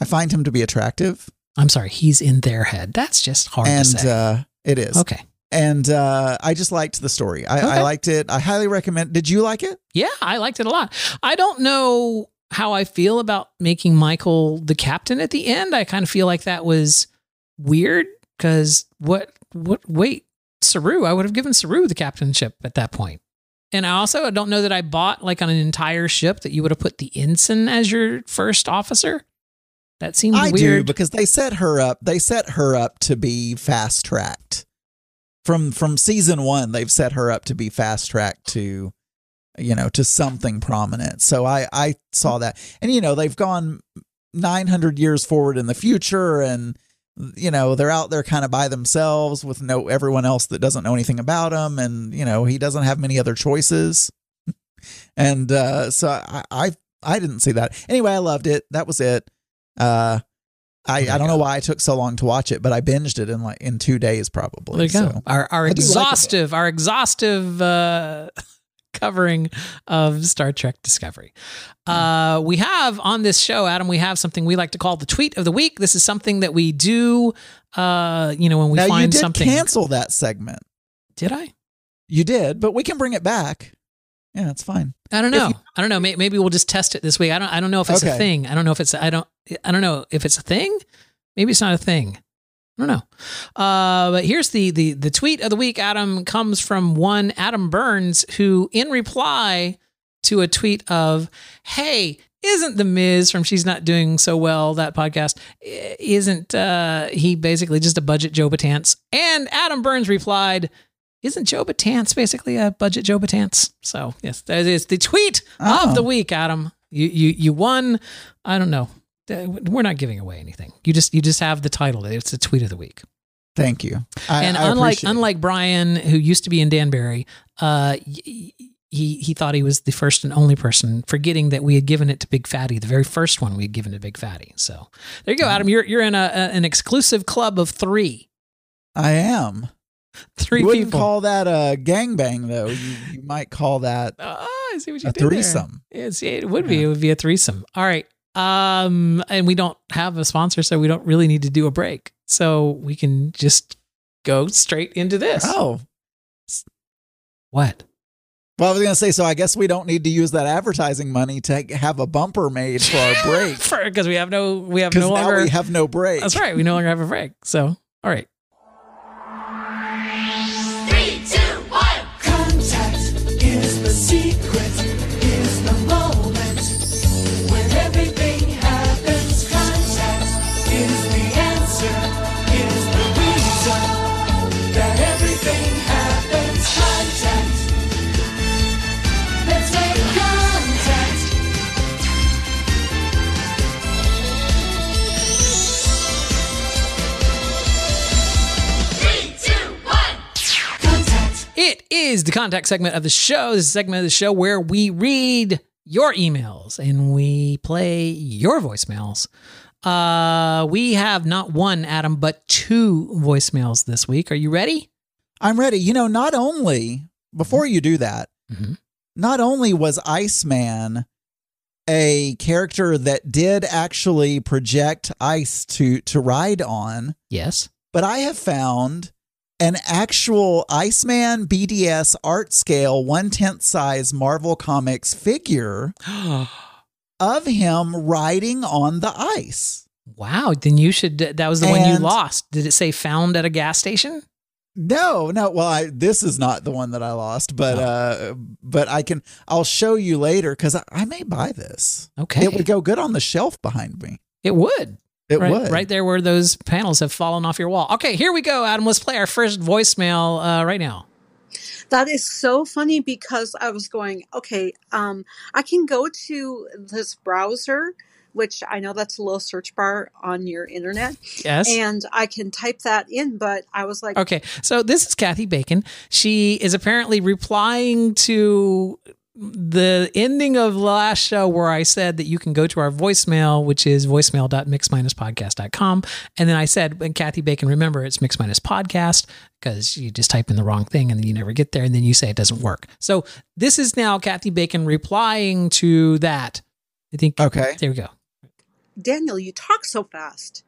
I find him to be attractive, I'm sorry, he's in their head. That's just hard and to say. uh, it is. okay, And uh, I just liked the story. I, I liked it. I highly recommend. Did you like it? yeah, I liked it a lot. I don't know how I feel about making Michael the captain at the end. I kind of feel like that was weird because what? What? Wait, Saru. I would have given Saru the captainship at that point. And I also don't know that I bought like on an entire ship that you would have put the ensign as your first officer. That seems I do weird. because they set her up. They set her up to be fast tracked from from season one. They've set her up to be fast tracked to, you know, to something prominent. So I I saw that, and you know they've gone nine hundred years forward in the future, and you know they're out there kind of by themselves with no everyone else that doesn't know anything about them, and you know he doesn't have many other choices, and uh, so I I I didn't see that anyway. I loved it. That was it. Uh, I, I don't know why I took so long to watch it, but I binged it in like in two days probably. There you go. Our our I do like exhaustive, our exhaustive uh, covering of Star Trek Discovery. Uh, we have on this show, Adam. We have something we like to call the tweet of the week. This is something that we do. Uh, you know, when we now you find did something. cancel that segment. Did I? You did, but we can bring it back. Yeah, it's fine. I don't know. you- I don't know. May- Maybe we'll just test it this week. I don't. I don't know if it's a thing. I don't know if it's. I don't. I don't know if it's a thing. Maybe it's not a thing. I don't know. Uh, but here's the the the tweet of the week. Adam comes from one Adam Burns, who in reply to a tweet of, "Hey, isn't the Miz from She's Not Doing So Well that podcast? Isn't uh, he basically just a budget Joe Batance?" And Adam Burns replied, isn't Joe Batance basically a budget Joe Batance? So yes, that is the tweet Oh. of the week, Adam. You you you won. I don't know. Uh, We're not giving away anything. You just you just have the title. It's the tweet of the week. Thank you. I, and I unlike unlike Brian, who used to be in Danbury, uh, he he thought he was the first and only person, forgetting that we had given it to Big Fatty, the very first one we had given to Big Fatty. So there you go, Adam. You're you're in a, a an exclusive club of three, I am. three you wouldn't people. call that a gangbang, though. You, you might call that oh, I see what you a did there. threesome. Yeah, see, it would be. It would be a threesome. All right. Um, and we don't have a sponsor, so we don't really need to do a break. So we can just go straight into this. Oh, What? well, I was gonna say. So I guess we don't need to use that advertising money to have a bumper made for our break Because we have no, we have no now longer. we have no break. that's right. We no longer have a break. So, all right. Is the contact segment of the show. This is a segment of the show where we read your emails and we play your voicemails. Uh, we have not one, Adam, but two voicemails this week. Are you ready? I'm ready. You know, not only before you do that, Mhm. not only was Iceman a character that did actually project ice to to ride on, Yes. but I have found an actual Iceman BDS art scale one tenth size Marvel Comics figure of him riding on the ice. wow. Then you should. That was the one you lost. Did it say found at a gas station? No, no. Well, I, this is not the one that I lost, but uh, but I can. I'll show you later because I, I may buy this. Okay. It would go good on the shelf behind me. It would. It right, would. right there where those panels have fallen off your wall. Okay, here we go, Adam. Let's play our first voicemail uh, right now. That is so funny because I was going, okay, um, I can go to this browser, which I know that's a little search bar on your internet, Yes. and I can type that in, but I was like, Okay, so this is Kathy Bacon. She is apparently replying to the ending of the last show where I said that you can go to our voicemail, which is voicemail.mix-podcast.com. And then I said, and Kathy Bacon, remember it's mix minus podcast because you just type in the wrong thing and then you never get there. And then you say it doesn't work. So this is now Kathy Bacon replying to that. I think, Okay. there we go. Daniel, you talk so fast.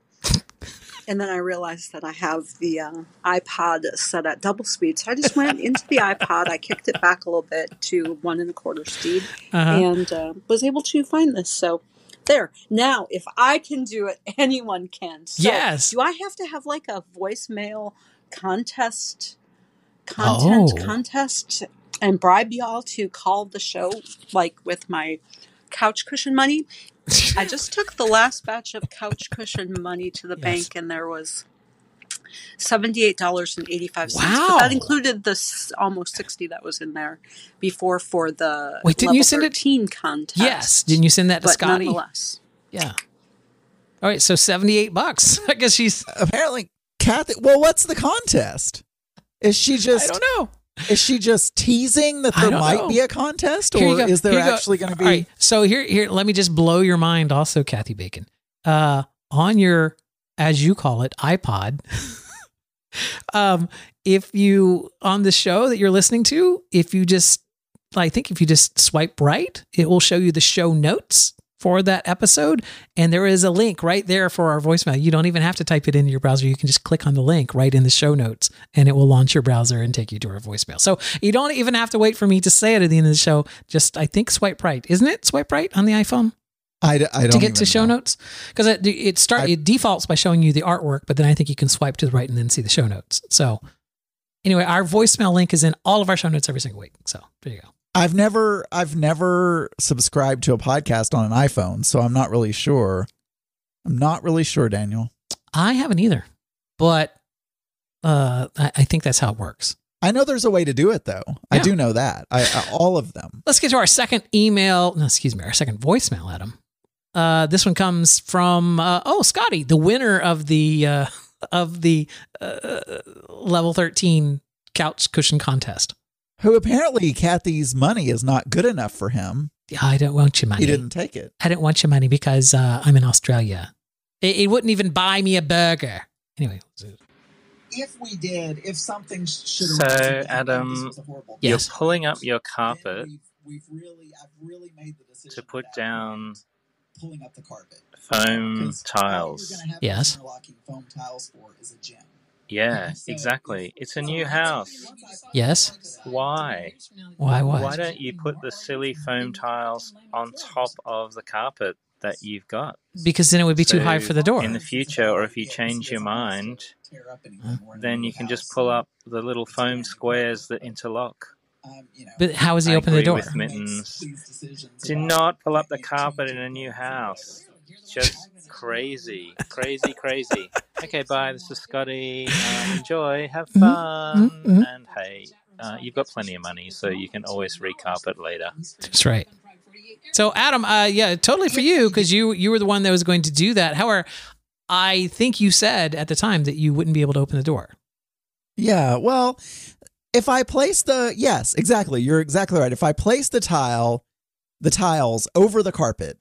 And then I realized that I have the uh, iPod set at double speed. So I just went into the iPod, I kicked it back a little bit to one and a quarter speed, Uh-huh. and uh, was able to find this. So there. Now, if I can do it, anyone can. So Yes. Do I have to have like a voicemail contest? Content Oh. contest and bribe y'all to call the show like with my couch cushion money. I just took the last batch of couch cushion money to the Yes. bank, and there was seventy-eight dollars and eighty-five cents. Wow. But that included the almost sixty that was in there before for the Wait, didn't level you send it- thirteen contest. Yes. Didn't you send that to but Scotty? nonetheless, Yeah. All right. So 78 bucks. I guess she's, Apparently, Kathy. Well, what's the contest? Is she just? I don't know. Is she just teasing that there might know. be a contest, or is there Here you go. actually going to be? All right. So here, here, let me just blow your mind. Also, Kathy Bacon, uh, on your, as you call it, iPod. um, if you on the show that you're listening to, if you just, I think if you just swipe right, it will show you the show notes for that episode, and there is a link right there for our voicemail. You don't even have to type it into your browser. You can just click on the link right in the show notes, and it will launch your browser and take you to our voicemail. So you don't even have to wait for me to say it at the end of the show. Just I think swipe right, isn't it? Swipe right on the iPhone I, d- I don't to get to show know. notes because it it start I- it defaults by showing you the artwork, but then I think you can swipe to the right and then see the show notes. So anyway, our voicemail link is in all of our show notes every single week. So there you go. I've never I've never subscribed to a podcast on an iPhone, so I'm not really sure. I'm not really sure, Daniel. I haven't either, but uh, I, I think that's how it works. I know there's a way to do it though. I do know that. I, I all of them. Let's get to our second email. No, excuse me, our second voicemail, Adam. Uh, this one comes from uh, oh Scotty, the winner of the uh, of the uh, level thirteen couch cushion contest. Who apparently Kathy's money is not good enough for him. Yeah, I don't want your money. He didn't take it. I don't want your money because uh, I'm in Australia. It, it wouldn't even buy me a burger. Anyway, If we did, if something should So, Adam, Yes. You're pulling up your carpet We've, really, I've really made the decision to put down pulling up the carpet. foam tiles. Yes. foam tiles for is a gym. Yeah, exactly. It's a new house. yes. Why? Why? What? Why don't you put the silly foam tiles on top of the carpet that you've got? Because then it would be too high for the door. In the future, or if you change your mind, then you can just pull up the little foam squares that interlock. But how is he I open the agree door? with Mittens. Do not pull up the carpet in a new house. Just crazy, crazy, crazy. Okay, bye. This is Scotty. Uh, enjoy, have Mm-hmm. fun, mhm. and hey, uh, you've got plenty of money, so you can always recarpet later. That's right. So Adam, uh, yeah, totally for you because you you were the one that was going to do that. However, I think you said at the time that you wouldn't be able to open the door. Yeah, well, if I place the yes, exactly. You're exactly right. If I place the tile, the tiles over the carpet,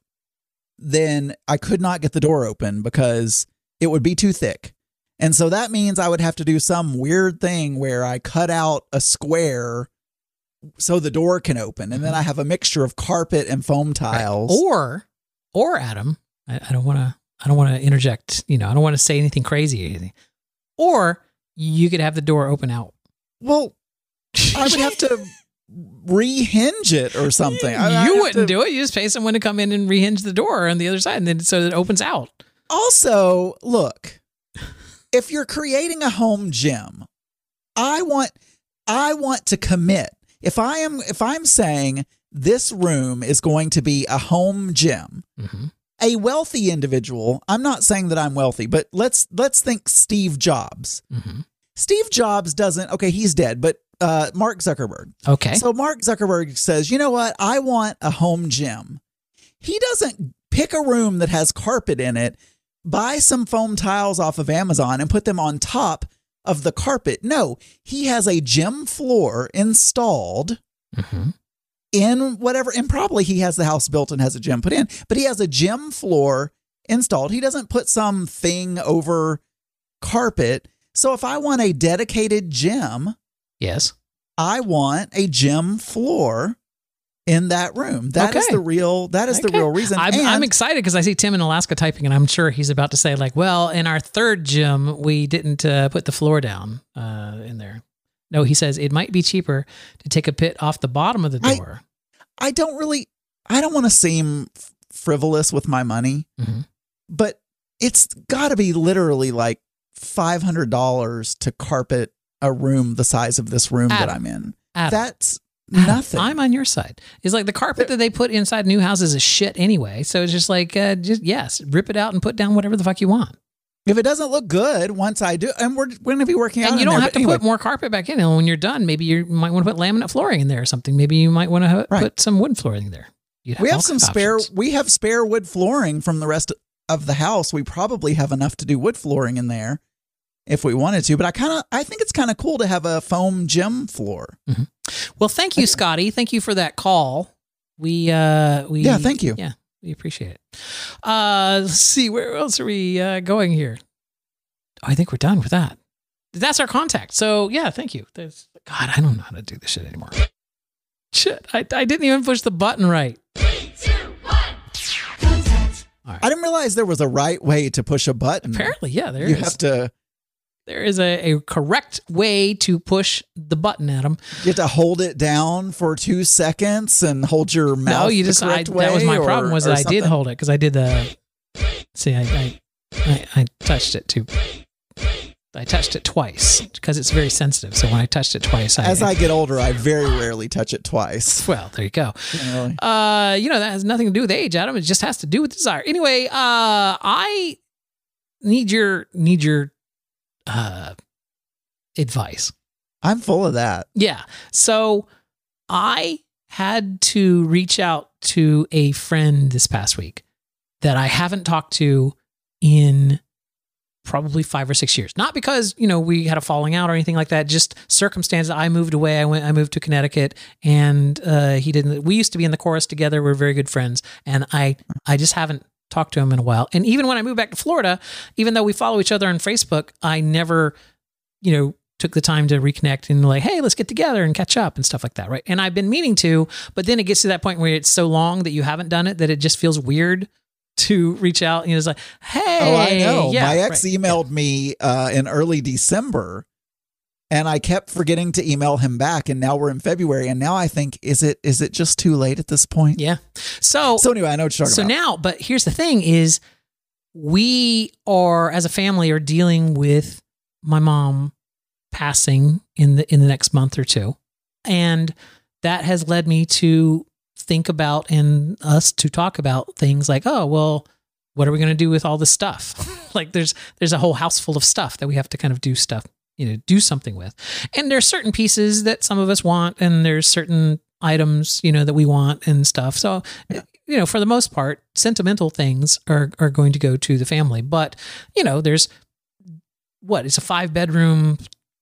then I could not get the door open because it would be too thick. And so that means I would have to do some weird thing where I cut out a square so the door can open. And then mm-hmm. I have a mixture of carpet and foam tiles. Or, or Adam, I, I don't want to. I don't want to interject. You know, I don't want to say anything crazy or anything. Or you could have the door open out. Well, I would have to rehinge it or something. I- you have wouldn't to- do it. You just pay someone to come in and rehinge the door on the other side, and then so that it opens out. Also, look, if you're creating a home gym, I want I want to commit. If I am if I'm saying this room is going to be a home gym, Mhm. a wealthy individual, I'm not saying that I'm wealthy, but let's let's think Steve Jobs. Mhm. Steve Jobs doesn't okay, he's dead, but uh Mark Zuckerberg. Okay. So Mark Zuckerberg says, "You know what? I want a home gym." He doesn't pick a room that has carpet in it, buy some foam tiles off of Amazon and put them on top of the carpet. No, he has a gym floor installed Mhm. in whatever and probably he has the house built and has a gym put in, but he has a gym floor installed. He doesn't put some thing over carpet. So if I want a dedicated gym, Yes. I want a gym floor in that room. That is Okay. the real. That is the real reason. I'm, I'm excited because I see Tim in Alaska typing, and I'm sure he's about to say, like, well, in our third gym, we didn't uh, put the floor down uh, in there. No, he says it might be cheaper to take a pit off the bottom of the door. I don't really. I don't want to seem frivolous with my money, Mhm. but it's got to be literally like five hundred dollars to carpet a room the size of this room that I'm in. Adam, That's Adam, nothing. I'm on your side. It's like the carpet that they put inside new houses is shit anyway. So it's just like, uh, just yes, rip it out and put down whatever the fuck you want. if it doesn't look good once I do, and we're, we're going to be working out, And you don't there, have to anyway. put more carpet back in. And when you're done, maybe you might want to put laminate flooring in there or something. Maybe you might want to Right. put some wood flooring there. You'd we have some spare options. we have spare wood flooring from the rest of the house we probably have enough to do wood flooring in there if we wanted to but i kind of i think it's kind of cool to have a foam gym floor Well, thank you, Scotty. Thank you for that call. We uh we Yeah, thank you. Yeah, we appreciate it. Uh let's see, where else are we uh going here? I think we're done with that. That's our contact. So yeah, thank you. There's, God, I don't know how to do this shit anymore. Shit, I, I didn't even push the button right. i didn't realize there was a right way to push a button Apparently, yeah, there you is. have to there is a, a correct way to push the button, Adam. you have to hold it down for two seconds and hold your mouth no, you just I, that was my or- problem was that I did hold it because I did the see I I, I I touched it too. I touched it twice because it's very sensitive. So when I touched it twice, I, as i get older i very rarely touch it twice well, there you go. Generally. Uh, you know that has nothing to do with age, Adam. It just has to do with desire. Anyway, uh, I need your need your uh advice. I'm full of that. Yeah. So I had to reach out to a friend this past week that I haven't talked to in probably five or six years. Not because, you know, we had a falling out or anything like that, just circumstances. I moved away. I went, I moved to Connecticut and uh, he didn't, we used to be in the chorus together. We're very good friends. And I, I just haven't talked to him in a while. And even when I moved back to Florida, even though we follow each other on Facebook, I never, you know, took the time to reconnect and like, hey, let's get together and catch up and stuff like that, right? And I've been meaning to, but then it gets to that point where it's so long that you haven't done it that it just feels weird to reach out. You know, it's like, hey, Oh, I know. yeah, My ex right. emailed me uh, in early December, and I kept forgetting to email him back. And now we're in February, and now I think is it is it just too late at this point? Yeah. So, So anyway, I know what you're talking so about. now, but here's the thing: is we are as a family are dealing with my mom passing in the in the next month or two, and that has led me to think about and us to talk about things like, oh well, what are we going to do with all this stuff? like there's there's a whole house full of stuff that we have to kind of do stuff, you know, do something with. And there's certain pieces that some of us want and there's certain items, you know, that we want and stuff. So, you know, for the most part, sentimental things are are going to go to the family. But, you know, there's what, it's a five bedroom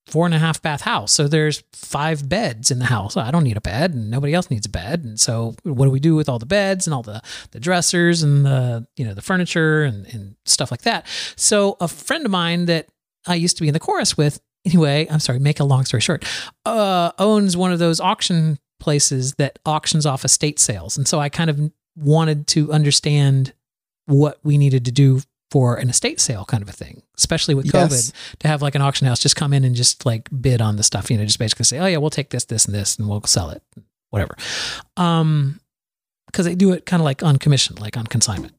four and a half bath house. So there's five beds in the house. I don't need a bed and nobody else needs a bed. And so what do we do with all the beds and all the, the dressers and the, you know, the furniture and, and stuff like that. So a friend of mine that I used to be in the chorus with, anyway, I'm sorry, make a long story short, uh, owns one of those auction places that auctions off estate sales. And so I kind of wanted to understand what we needed to do for an estate sale kind of a thing, especially with COVID, Yes. to have like an auction house just come in and just like bid on the stuff, you know, just basically say, oh yeah, we'll take this, this, and this, and we'll sell it, whatever. Um, because they do it kind of like on commission, like on consignment.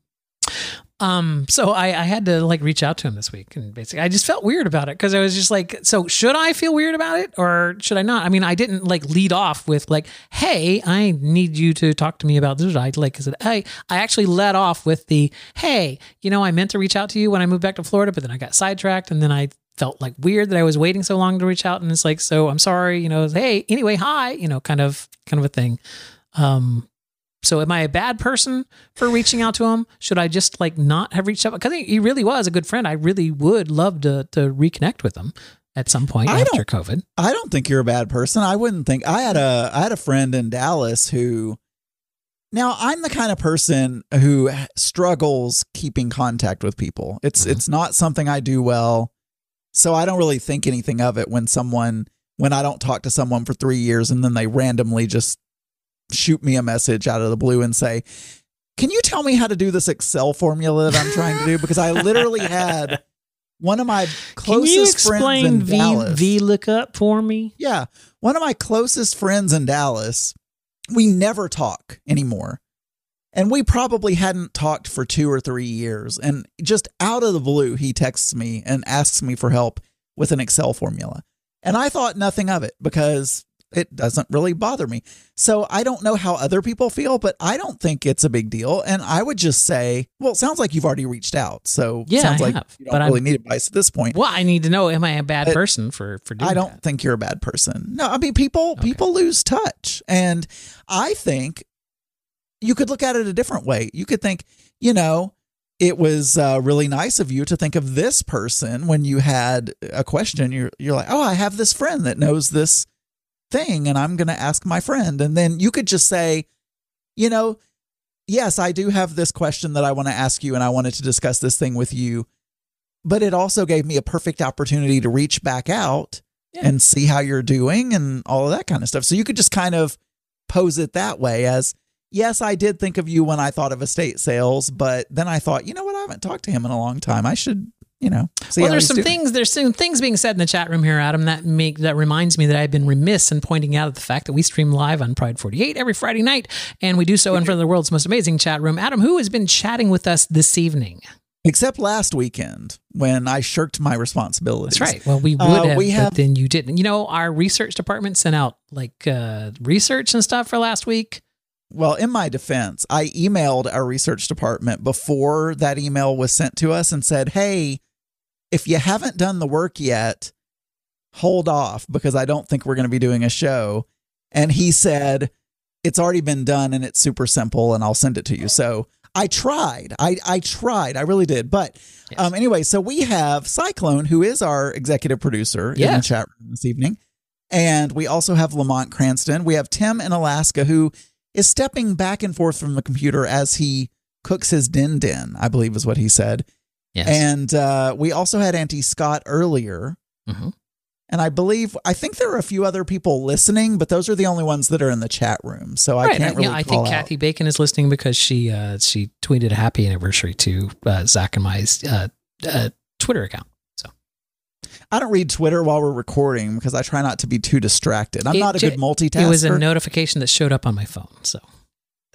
Um, so I, I had to like reach out to him this week and basically I just felt weird about it because I was just like, so should I feel weird about it or should I not? I mean, I didn't like lead off with like, hey, I need you to talk to me about this. I like I said, hey, I actually led off with the hey, you know, I meant to reach out to you when I moved back to Florida, but then I got sidetracked and then I felt like weird that I was waiting so long to reach out and it's like, so I'm sorry, you know, hey, anyway, hi, you know, kind of kind of a thing. Um so am I a bad person for reaching out to him? Should I just like not have reached out? Because he really was a good friend. I really would love to to reconnect with him at some point I after COVID. I don't think you're a bad person. I wouldn't think I had a I had a friend in Dallas who now I'm the kind of person who struggles keeping contact with people. It's Mhm. it's not something I do well. So I don't really think anything of it when someone when I don't talk to someone for 3 years and then they randomly just shoot me a message out of the blue and say, "Can you tell me how to do this Excel formula that I'm trying to do?" Because I literally had one of my closest friends in Dallas. VLOOKUP for me? Yeah. One of my closest friends in Dallas, we never talk anymore. And we probably hadn't talked for two or three years. And just out of the blue, he texts me and asks me for help with an Excel formula. And I thought nothing of it because it doesn't really bother me. So I don't know how other people feel, but I don't think it's a big deal. And I would just say, well, it sounds like you've already reached out. So Yeah, sounds I like have, you don't but I'm- really need advice at this point. Well, I need to know: Am I a bad person for for doing that? I don't that? think you're a bad person. No, I mean people Okay. people lose touch. And I think you could look at it a different way. You could think, you know, it was uh, really nice of you to think of this person when you had a question. You're you're like, oh, I have this friend that knows this thing, and I'm going to ask my friend. And then you could just say, you know, yes, I do have this question that I want to ask you, and I wanted to discuss this thing with you. But it also gave me a perfect opportunity to reach back out Yeah. and see how you're doing and all of that kind of stuff. So you could just kind of pose it that way as, yes, I did think of you when I thought of estate sales, but then I thought, you know what, I haven't talked to him in a long time. I should, you know, well, there's some things. There's some things being said in the chat room here, Adam. That make that reminds me that I've been remiss in pointing out the fact that we stream live on Pride 48 every Friday night, and we do so in front of the world's most amazing chat room. Adam, who has been chatting with us this evening? Except last weekend when I shirked my responsibilities. That's right. Well, we would Uh, have, we have- but then you didn't. You know, our research department sent out like uh, research and stuff for last week. Well, in my defense, I emailed our research department before that email was sent to us and said, hey, if you haven't done the work yet, hold off because I don't think we're going to be doing a show. And he said, it's already been done and it's super simple and I'll send it to you. So I tried. I, I tried. I really did. But um, anyway, so we have Cyclone, who is our executive producer in the chat room this evening. And we also have Lamont Cranston. We have Tim in Alaska, who is stepping back and forth from the computer as he cooks his din din, I believe is what he said. Yes. And uh, we also had Auntie Scott earlier. Mhm. And I believe, I think there are a few other people listening, but those are the only ones that are in the chat room. So I can't really yeah, I think out. Kathy Bacon is listening because she uh, she tweeted a happy anniversary to uh, Zach and my uh, uh, Twitter account. So I don't read Twitter while we're recording because I try not to be too distracted. I'm It not a good multitasker. it was a notification that showed up on my phone. So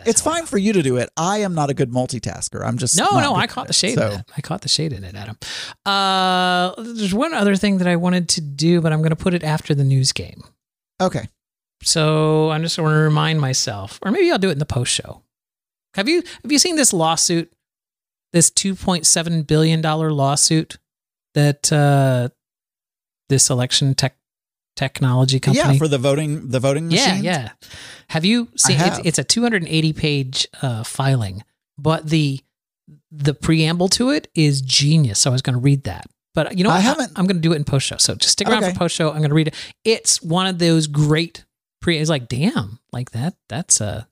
that's it's fine for you to do it. I am not a good multitasker. I'm just No, no, I caught the it. shade So, it. I caught the shade in it, Adam. Uh, there's one other thing that I wanted to do, but I'm going to put it after the news game. Okay. So I'm just going to remind myself, or maybe I'll do it in the post show. Have you have you seen this lawsuit? This 2.7 billion dollar lawsuit that uh, this election tech technology company Yeah, for the voting the voting yeah, yeah. Have you seen? It's, have. it's a 280 page uh, filing, but the the preamble to it is genius. So I was going to read that, but you know, I haven't- I'm going to do it in post show. So just stick around Okay. for post show. I'm going to read it. It's one of those great pre. It's like, damn, like that. That's uh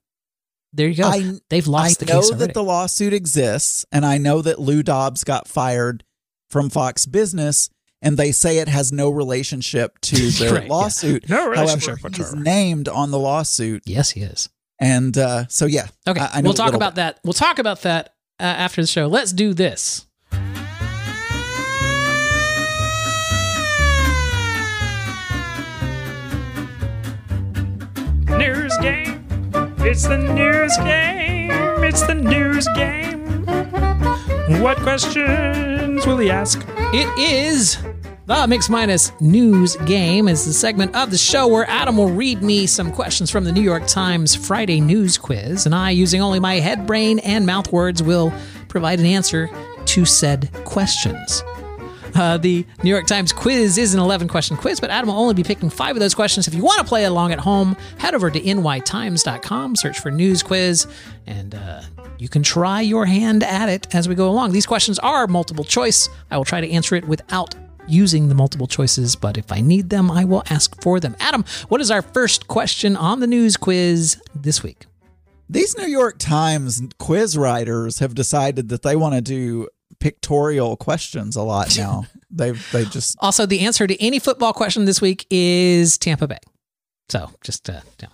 There you go. I They've I lost the know that the lawsuit exists, and I know that Lou Dobbs got fired from Fox Business, and they say it has no relationship to the Right, yeah. lawsuit. No relationship However, he's whatsoever. named on the lawsuit, yes, he is. and uh, so yeah. Okay, I- I know we'll talk little about that. We'll talk about that uh, after the show. Let's do this. News game. It's the news game. It's the news game. What questions will he ask? It is the Mix Minus News Game is the segment of the show where Adam will read me some questions from the New York Times Friday News Quiz, and I, using only my head, brain, and mouth words, will provide an answer to said questions. Uh, the New York Times quiz is an 11 question quiz, but Adam will only be picking five of those questions. If you want to play along at home, head over to nytimes.com, search for news quiz, and uh, you can try your hand at it as we go along. These questions are multiple choice. I will try to answer it without using the multiple choices, but if I need them, I will ask for them. Adam, what is our first question on the news quiz this week? These New York Times quiz writers have decided that they want to do pictorial questions a lot now. They've they just Also, the answer to any football question this week is Tampa Bay. So just, uh, yeah.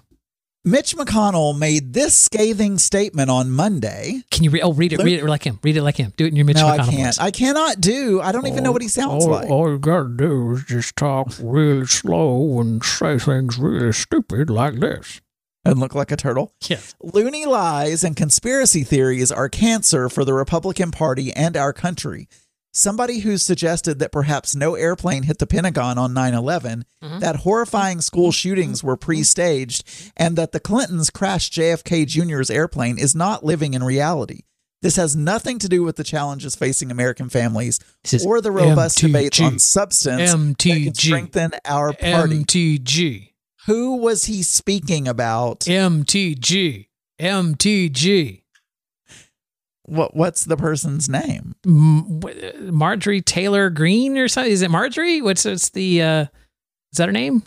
Mitch McConnell made this scathing statement on Monday. Can you re- oh read it read it like him read it like him do it in your Mitch no, I can't. voice. I cannot do. I don't even know what he sounds all, like. all you gotta do is just talk really slow and say things really stupid like this. and look like a turtle. Yes. Loony lies and conspiracy theories are cancer for the Republican Party and our country. Somebody who suggested that perhaps no airplane hit the Pentagon on 9 11, mm-hmm. that horrifying school shootings were mm-hmm. pre staged, and that the Clintons crashed JFK Jr.'s airplane is not living in reality. This has nothing to do with the challenges facing American families or the robust MTG. debates on substance that can MTG. strengthen our party. MTG who was he speaking about? MTG MTG What What's the person's name? Marjorie Taylor Greene or something is it Marjorie? What's it's the uh is that her name?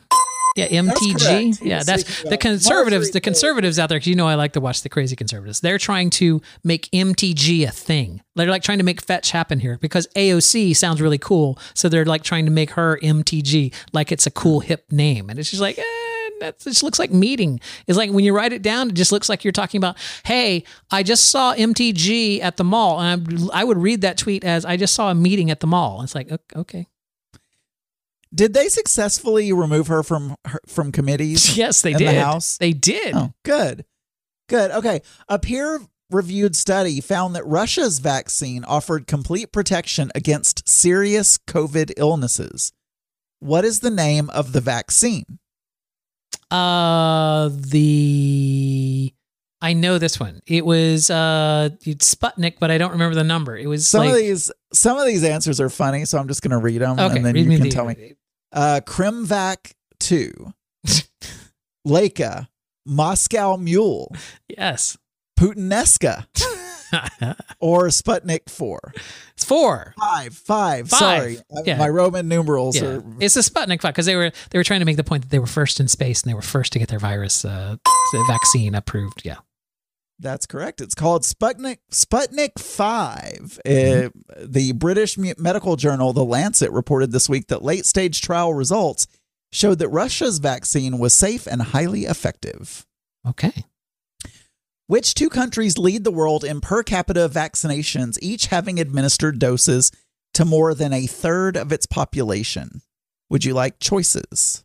Yeah MTG. He yeah that's the conservatives the conservatives out there 'cause you know I like to watch the crazy conservatives. They're trying to make MTG a thing. They're like trying to make fetch happen here because AOC sounds really cool so they're like trying to make her MTG like it's a cool hip name. And it's just like eh, that just looks like meeting. It's like when you write it down, it just looks like you're talking about, hey, I just saw MTG at the mall. And I, I would read that tweet as, I just saw a meeting at the mall. It's like, "Ok- okay. Did they successfully remove her from her, from committees? Yes, they in did. the House. They did. Oh, good, good. Okay, a peer-reviewed study found that Russia's vaccine offered complete protection against serious COVID illnesses. What is the name of the vaccine? Uh, the, I know this one. It was uh Sputnik, but I don't remember the number. It was Some like, of these, some of these answers are funny, so I'm just going to read them, okay, and then you can the, tell me. Uh, Krimvac 2, Laika, Moscow Mule, Yes. Putineska, or Sputnik 4. It's four. Five, five. Five. Sorry, Uh, Yeah. my Roman numerals Yeah. are. It's a Sputnik five because they were they were trying to make the point that they were first in space and they were first to get their virus uh, vaccine approved. Yeah. That's correct. It's called Sputnik Sputnik 5. Mm-hmm. Uh, the British medical journal The Lancet reported this week that late-stage trial results showed that Russia's vaccine was safe and highly effective. Okay. Which two countries lead the world in per capita vaccinations, each having administered doses to more than a third of its population? Would you like choices?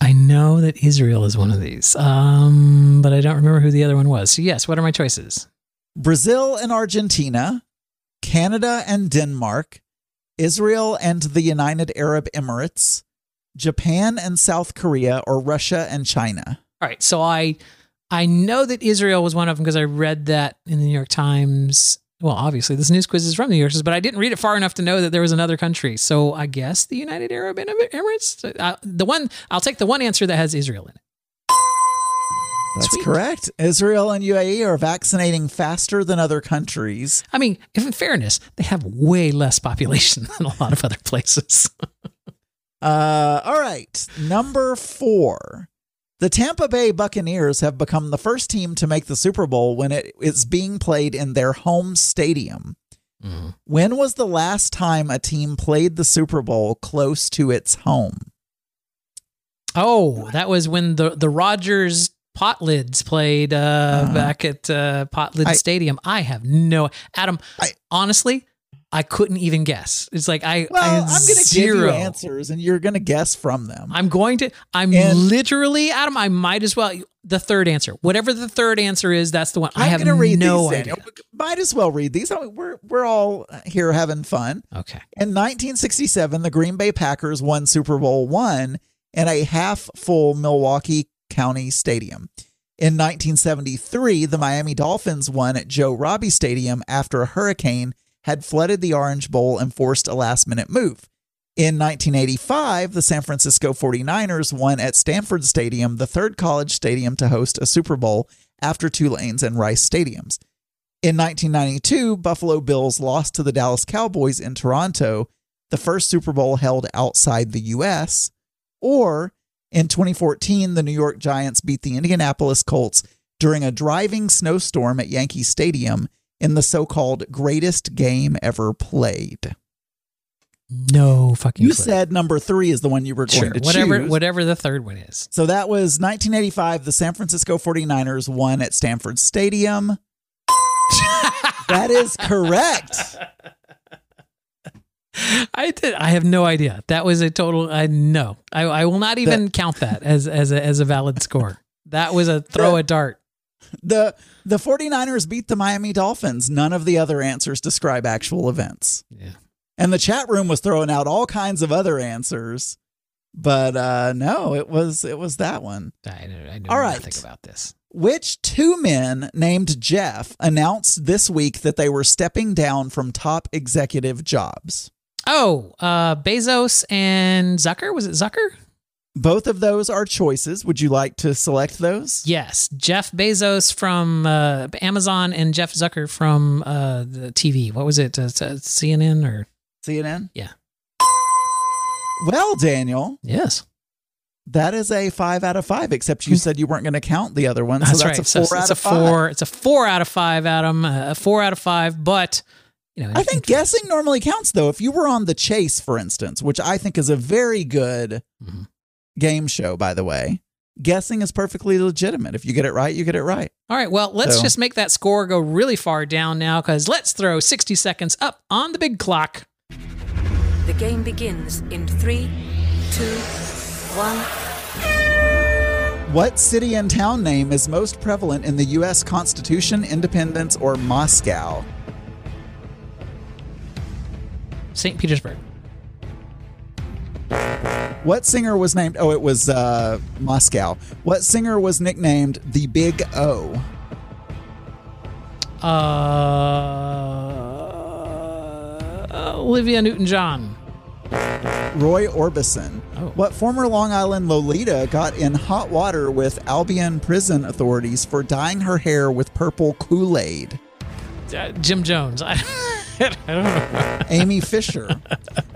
I know that Israel is one of these, um, but I don't remember who the other one was. So yes, what are my choices? Brazil and Argentina, Canada and Denmark, Israel and the United Arab Emirates, Japan and South Korea, or Russia and China? All right, so I I know that Israel was one of them because I read that in the New York Times. Well, obviously, this news quiz is from the New York Times, but I didn't read it far enough to know that there was another country. So I guess the United Arab Emirates. Uh, the one I'll take the one answer that has Israel in it. That's Sweet. correct. Israel and UAE are vaccinating faster than other countries. I mean, if in fairness, they have way less population than a lot of other places. Uh, all right. Number four. The Tampa Bay Buccaneers have become the first team to make the Super Bowl when it is being played in their home stadium. When was the last time a team played the Super Bowl close to its home? Oh, that was when the the Rogers Potlids played uh, Uh, back at uh, Potlid Stadium. I have no Adam. I- honestly, I couldn't even guess. It's like I, Well, I I'm going to give zero. you answers and you're going to guess from them. I'm going to. I'm And- literally Adam. I might as well the third answer. Whatever the third answer is, that's the one. I I'm have going to read no these. idea. Might as well read these. I mean, we're we're all here having fun. Okay. In 1967, the Green Bay Packers won Super Bowl one in a half full Milwaukee County Stadium. In 1973, the Miami Dolphins won at Joe Robbie Stadium after a hurricane had flooded the Orange Bowl and forced a last minute move. In 1985, the San Francisco 49ers won at Stanford Stadium, the third college stadium to host a Super Bowl after Tulane's and Rice stadiums. In 1992, Buffalo Bills lost to the Dallas Cowboys in Toronto, the first Super Bowl held outside the U.S. Or in 2014, the New York Giants beat the Indianapolis Colts during a driving snowstorm at Yankee Stadium in the so called greatest game ever played. No fucking. You clue. said number three is the one you were going sure. to Whatever. choose. Whatever the third one is. So that was 1985. The San Francisco 49ers won at Stanford Stadium. that is correct. I did. I have no idea. That was a total. I no. I, I will not even count that as as a, as a valid score. That was a throw a dart. The the 49ers beat the Miami Dolphins. None of the other answers describe actual events. Yeah. And the chat room was throwing out all kinds of other answers. But uh no, it was it was that one. I, I know All right. nothing about this. Which two men named Jeff announced this week that they were stepping down from top executive jobs? Oh, uh, Bezos and Zucker. Was it Zucker? Both of those are choices. Would you like to select those? Yes, Jeff Bezos from uh, Amazon and Jeff Zucker from uh, the TV. What was it? Uh, uh, CNN or CNN? Yeah. Well, Daniel, yes? that is a five out of five, except you said you weren't going to count the other one. So That's, that's right. a four so out it's of a five. four. It's a four out of five, Adam. Uh, a four out of five. But you know, I think guessing normally counts, though. If you were on The Chase, for instance, which I think is a very good Mhm. Game show, by the way, guessing is perfectly legitimate. If you get it right, you get it right. All right. Well, let's So- just make that score go really far down now, because let's throw sixty seconds up on the big clock. The game begins in three, two, one. What city and town name is most prevalent in the U.S. Constitution, Independence, or Moscow? St. Petersburg. What singer was named? Oh, it was uh, Moscow. What singer was nicknamed the Big O? Uh, Olivia Newton-John. Roy Orbison. Oh. What former Long Island Lolita got in hot water with Albion prison authorities for dyeing her hair with purple Kool Aid? Uh, Jim Jones. I, don't know. Amy Fisher.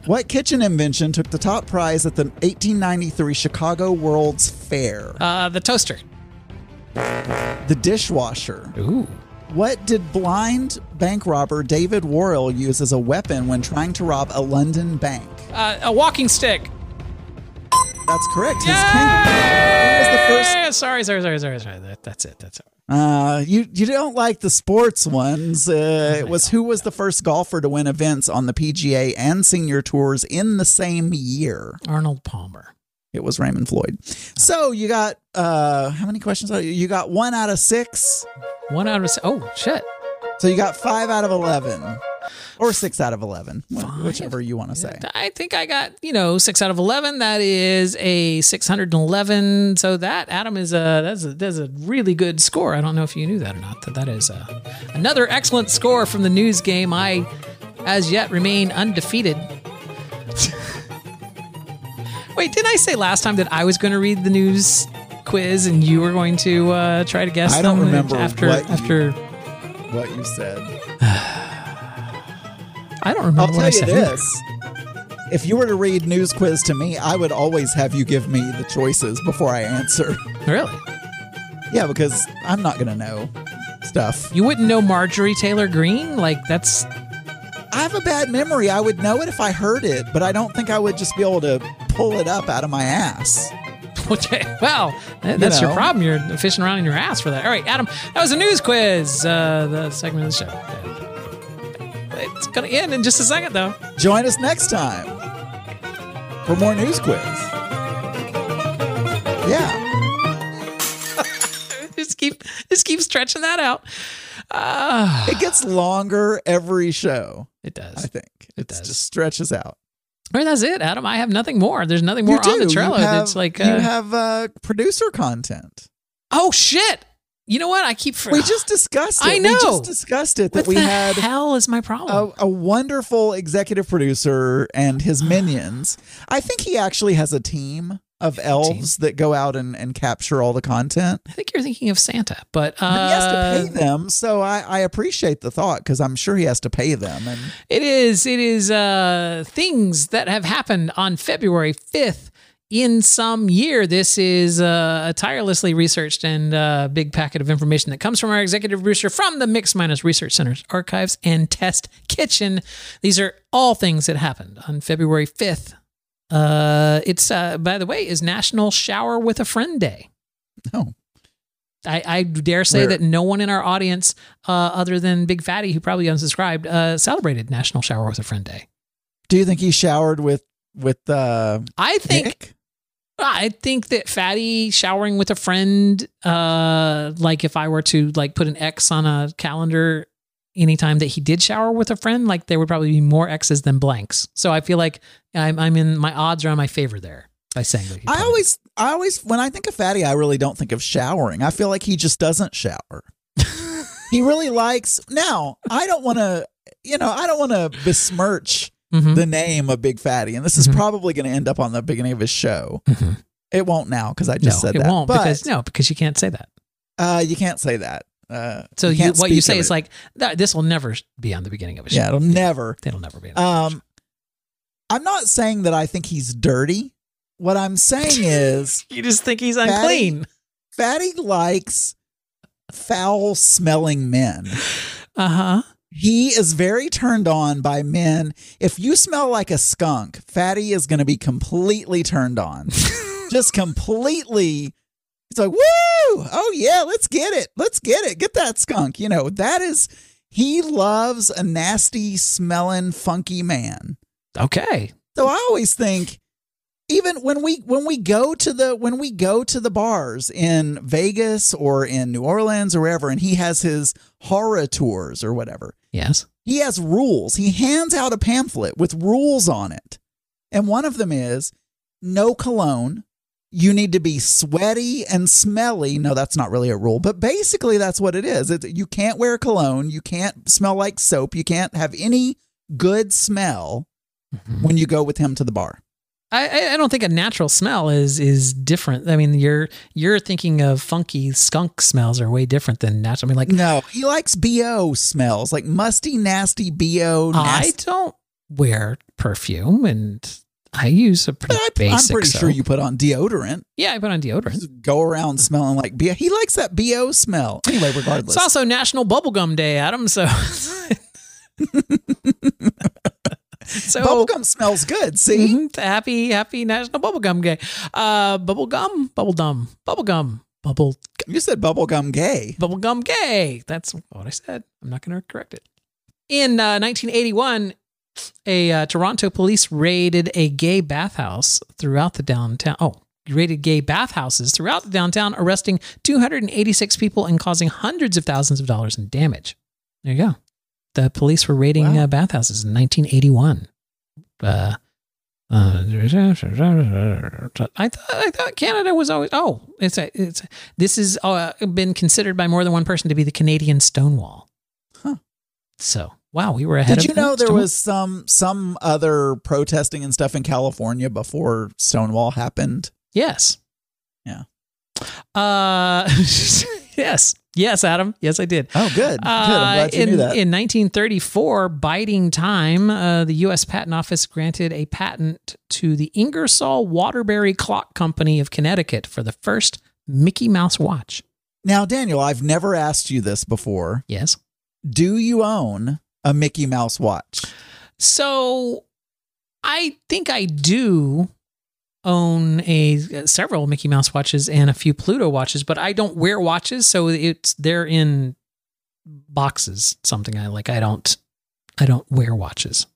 what kitchen invention took the top prize at the 1893 Chicago World's Fair? Uh, the toaster. The dishwasher. Ooh. What did blind bank robber David Worrell use as a weapon when trying to rob a London bank? Uh, a walking stick. That's correct. His kangaroo was the first. Sorry, sorry, sorry, sorry, sorry. That, that's it. That's it. Uh, you you don't like the sports ones. Uh, it was who was the first golfer to win events on the PGA and senior tours in the same year? Arnold Palmer. It was Raymond Floyd. So you got uh, how many questions? are you? You got one out of six. One out of oh shit. So you got five out of eleven, or six out of eleven, wh- whichever you want to say. I think I got you know six out of eleven. That is a six hundred and eleven. So that Adam is a that's a that's a really good score. I don't know if you knew that or not. That that is a, another excellent score from the news game. I as yet remain undefeated. Wait, didn't I say last time that I was going to read the news quiz and you were going to uh, try to guess? I don't them remember after what you- after. What you said. I don't remember I'll tell I you this. If you were to read news quiz to me, I would always have you give me the choices before I answer. Really? Yeah, because I'm not going to know stuff. You wouldn't know Marjorie Taylor Greene? Like that's I have a bad memory. I would know it if I heard it, but I don't think I would just be able to pull it up out of my ass. Okay, well, that's your know. problem. You're fishing around in your ass for that. All right, Adam, that was a news quiz, uh, the segment of the show. It's going to end in just a second, though. Join us next time for more news quiz. Yeah. just keep just keep stretching that out. Uh, It gets longer every show, it does. I think. It does. just stretches out. All right, that's it, Adam. I have nothing more. There's nothing more you on the. You Trello. have- It's like, you uh, have uh, producer content. oh shit! You know what? I keep. For- We just discussed it. I know. We just discussed it that what we the had hell is my problem? a, a wonderful executive producer and his minions. I think he actually has a team of elves that go out and, and capture all the content. I think you're thinking of Santa, but uh, But he has to pay them, so I, I appreciate the thought because I'm sure he has to pay them. And It is. It is uh, things that have happened on February 5th in some year. This is uh, a tirelessly researched and uh, big packet of information that comes from our executive producer from the Mix Minus Research Center's archives and test kitchen. These are all things that happened on February 5th. Uh, it's, uh, by the way, is National Shower with a Friend Day. No. I, I dare say Where- that no one in our audience, uh, other than Big Fatty, who probably unsubscribed, uh, celebrated National Shower with a Friend Day. do you think he showered with with uh, I think Nick? I think that Fatty showering with a friend, uh, like if I were to like put an X on a calendar anytime that he did shower with a friend, like there would probably be more X's than blanks. So I feel like I'm, I'm in my odds are in my favor there by saying that. I always, I always, when I think of Fatty, I really don't think of showering. I feel like he just doesn't shower. he really likes. Now, I don't want to, you know, I don't want to besmirch Mhm. the name of Big Fatty, and this is Mhm. probably going to end up on the beginning of his show. Mhm. It won't now because I no, just said it that. won't but because no, because you can't say that. uh, you can't say that. Uh, So you, can't what you say is it. like "Th- this will never be on the beginning of a show. yeah, it'll never. it'll never be. On the beginning of Um, I'm not saying that I think he's dirty. What I'm saying is you just think he's Fatty- unclean. Fatty likes foul smelling men. Uh huh. He is very turned on by men. If you smell like a skunk, Fatty is going to be completely turned on. Just completely. He's like, woo! Oh, yeah, let's get it. Let's get it. Get that skunk. You know, that is, he loves a nasty, smelling, funky man. Okay. So I always think even when we when we go to the when we go to the bars in Vegas or in New Orleans or wherever and he has his horror tours or whatever. Yes. He has rules. He hands out a pamphlet with rules on it. And one of them is no cologne. You need to be sweaty and smelly. No, that's not really a rule, but basically that's what it is. You can't wear cologne. You can't smell like soap. You can't have any good smell mm-hmm. when you go with him to the bar. I, I- don't think a natural smell is is different. I mean, you're you're thinking of funky skunk smells are way different than natural. I mean, like No, he likes BO smells, like musty, nasty BO. I don't wear perfume, and I use a pretty I, basic. I'm pretty sure you put on deodorant. Yeah, I put on deodorant. Just go around smelling like BO. He likes that BO smell. Anyway, regardless. It's also National Bubblegum Day, Adam. So, so Bubblegum smells good. See? mhm, happy, happy National Bubblegum Day. Uh, bubblegum, bubblegum, bubblegum, bubble, You said bubblegum gay. bubblegum gay. That's what I said. I'm not going to correct it. In uh, 1981, a uh, Toronto police raided a gay bathhouse throughout the downtown. Oh, raided gay bathhouses throughout the downtown, arresting 286 people and causing hundreds of thousands of dollars in damage. There you go. The police were raiding Wow. uh, bathhouses in 1981. Uh, uh, I thought I thought Canada was always oh it's a, it's this has uh, been considered by more than one person to be the Canadian Stonewall. Huh. So wow, we were ahead. Did you know there Stonewall. was some some other protesting and stuff in California before Stonewall happened? Yes. Yeah. Uh, yes, yes, Adam. Yes, I did. Oh, good. Good. I'm Uh, you in, knew that. in 1934, biding time, uh, the U.S. Patent Office granted a patent to the Ingersoll Waterbury Clock Company of Connecticut for the first Mickey Mouse watch. now, Daniel, I've never asked you this before. Yes. Do you own a Mickey Mouse watch? So I think I do own a several Mickey Mouse watches and a few Pluto watches, but I don't wear watches, so it's they're in boxes. Something I like. I don't. I don't wear watches.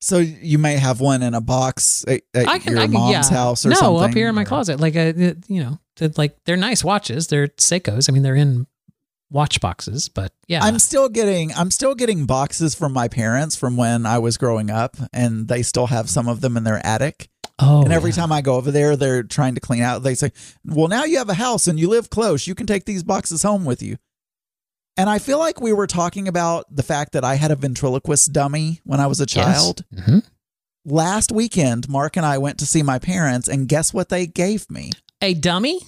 So you may have one in a box at, at I can. your I can. mom's yeah. house or no, something. up here in my closet. Like, uh, it- you know, they're like they're nice watches. They're Seikos. I mean, they're in watch boxes, but yeah. I'm still getting I'm still getting boxes from my parents from when I was growing up, and they still have some of them in their attic. Oh, and every yeah. time I go over there, they're trying to clean out. They say, "Well, now you have a house and you live close. You can take these boxes home with you." And I feel like we were talking about the fact that I had a ventriloquist dummy when I was a Yes. child. Mhm. Last weekend, Mark and I went to see my parents, and guess what they gave me? a dummy.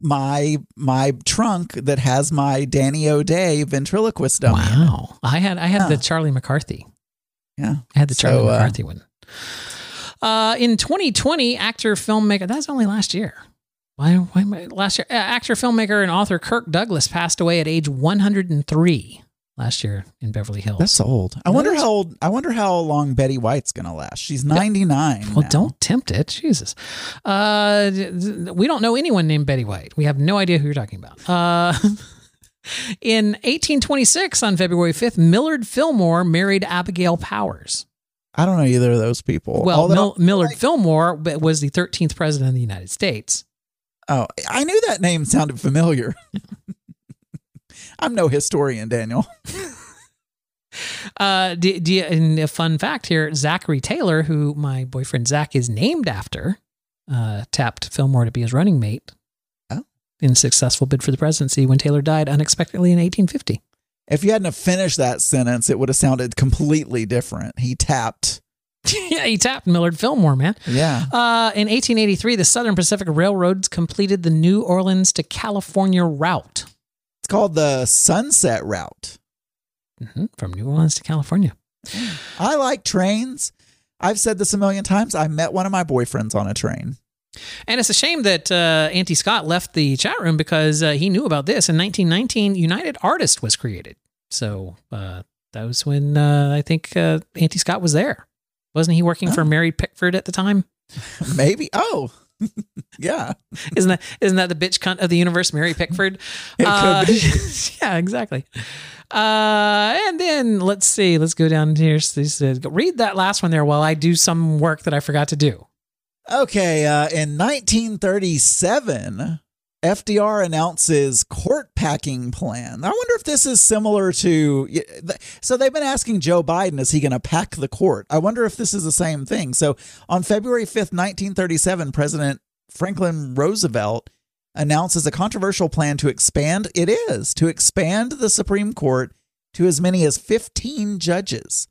My my trunk that has my Danny O'Day ventriloquist dummy. Wow. I had I had the Charlie McCarthy. Yeah. I had the So, Charlie uh, McCarthy one. Uh, in 2020, actor filmmaker that's only last year. Why? Why? am I- Last year, uh, actor filmmaker and author Kirk Douglas passed away at age 103 last year in Beverly Hills. That's old. I wonder how old, I wonder how long Betty White's gonna last. She's ninety nine. well, don't tempt it, Jesus. Uh, we don't know anyone named Betty White. We have no idea who you're talking about. Uh, in 1826, on February 5th, Millard Fillmore married Abigail Powers. I don't know either of those people. Well, Mil- Millard Fillmore was the 13th president of the United States. oh, I knew that name sounded familiar. I'm no historian, Daniel. Uh, do, do you, and a fun fact here Zachary Taylor, who my boyfriend Zach is named after, uh, tapped Fillmore to be his running mate Oh. in a successful bid for the presidency when Taylor died unexpectedly in 1850. If you hadn't have finished that sentence, it would have sounded completely different. He tapped. yeah, he tapped Millard Fillmore, man. Yeah. Uh, in 1883, the Southern Pacific Railroads completed the New Orleans to California route It's called the Sunset Route. Mhm, from New Orleans to California. I like trains. I've said this a million times. I met one of my boyfriends on a train. And it's a shame that uh, Auntie Scott left the chat room because uh, he knew about this. In 1919, United Artists was created. So uh, that was when uh, I think uh, Auntie Scott was there. Wasn't he working for Oh. Mary Pickford at the time? Maybe. Oh, yeah. Isn't that isn't that the bitch cunt of the universe, Mary Pickford? Uh, yeah, exactly. Uh, and then let's see. Let's go down here. This is- Read that last one there while I do some work that I forgot to do. Okay, uh, in 1937, FDR announces court packing plan. I wonder if this is similar to. So they've been asking Joe Biden, is he going to pack the court? I wonder if this is the same thing. So on February 5th, 1937, President Franklin Roosevelt announces a controversial plan to expand. It is to expand the Supreme Court to as many as 15 judges,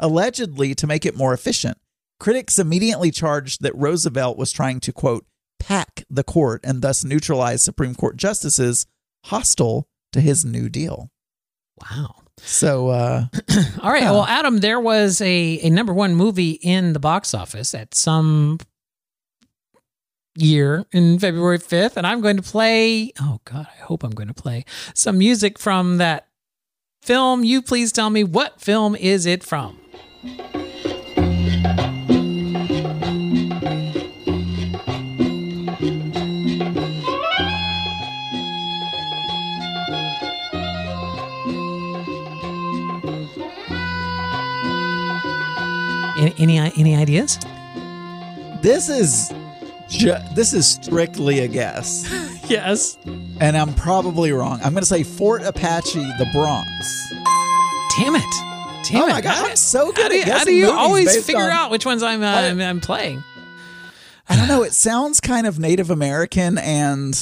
allegedly to make it more efficient. Critics immediately charged that Roosevelt was trying to, quote, pack the court and thus neutralize Supreme Court justices hostile to his New Deal. Wow. So, uh, All right. Yeah. Well, Adam, there was a, a number one movie in the box office at some year in February 5th, and I'm going to play. Oh, God, I hope I'm going to play some music from that film. You please tell me what film is it from? Any, any, ideas? this is ju- this is strictly a guess, Yes. and I'm probably wrong. I'm going to say Fort Apache, the Bronx. Damn it. Damn Oh it. my God, How I'm so good how do at you, How do you movies always based figure on- out which ones I'm, uh, I'm, I'm playing? I don't know. It sounds kind of Native American and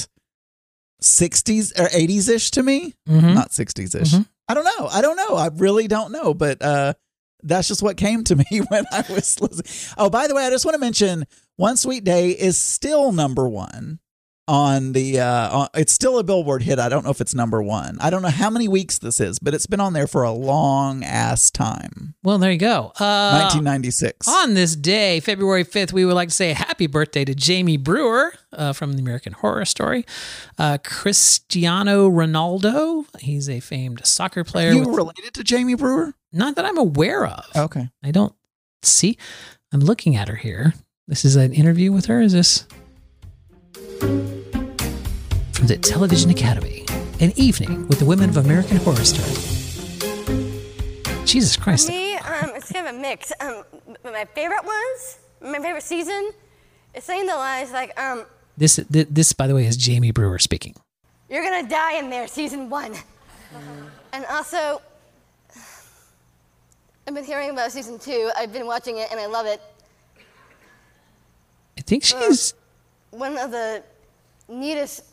60s or 80s ish to me. Mhm. Not 60s ish. Mhm. I don't know. I don't know. I really don't know. But uh, that's just what came to me when I was listening. Oh, by the way, I just want to mention One Sweet Day is still number one on the. Uh, on, it's still a Billboard hit. I don't know if it's number one. I don't know how many weeks this is, but it's been on there for a long ass time. Well, there you go. Uh, 1996. On this day, February 5th, we would like to say happy birthday to Jamie Brewer uh, from the American Horror Story. Uh, Cristiano Ronaldo, he's a famed soccer player. you with- related to Jamie Brewer? Not that I'm aware of. Okay. I don't see. I'm looking at her here. This is an interview with her. Is this from the Television Academy? An evening with the women of American Horror Story. Jesus Christ! Me, um, it's kind of a mix. Um, my favorite ones, my favorite season, is saying the lines like, um, This, this, this, by the way, is Jamie Brewer speaking. "You're gonna die in there," season one. And also, I've been hearing about season two. I've been watching it and I love it. I think she's. One of the neatest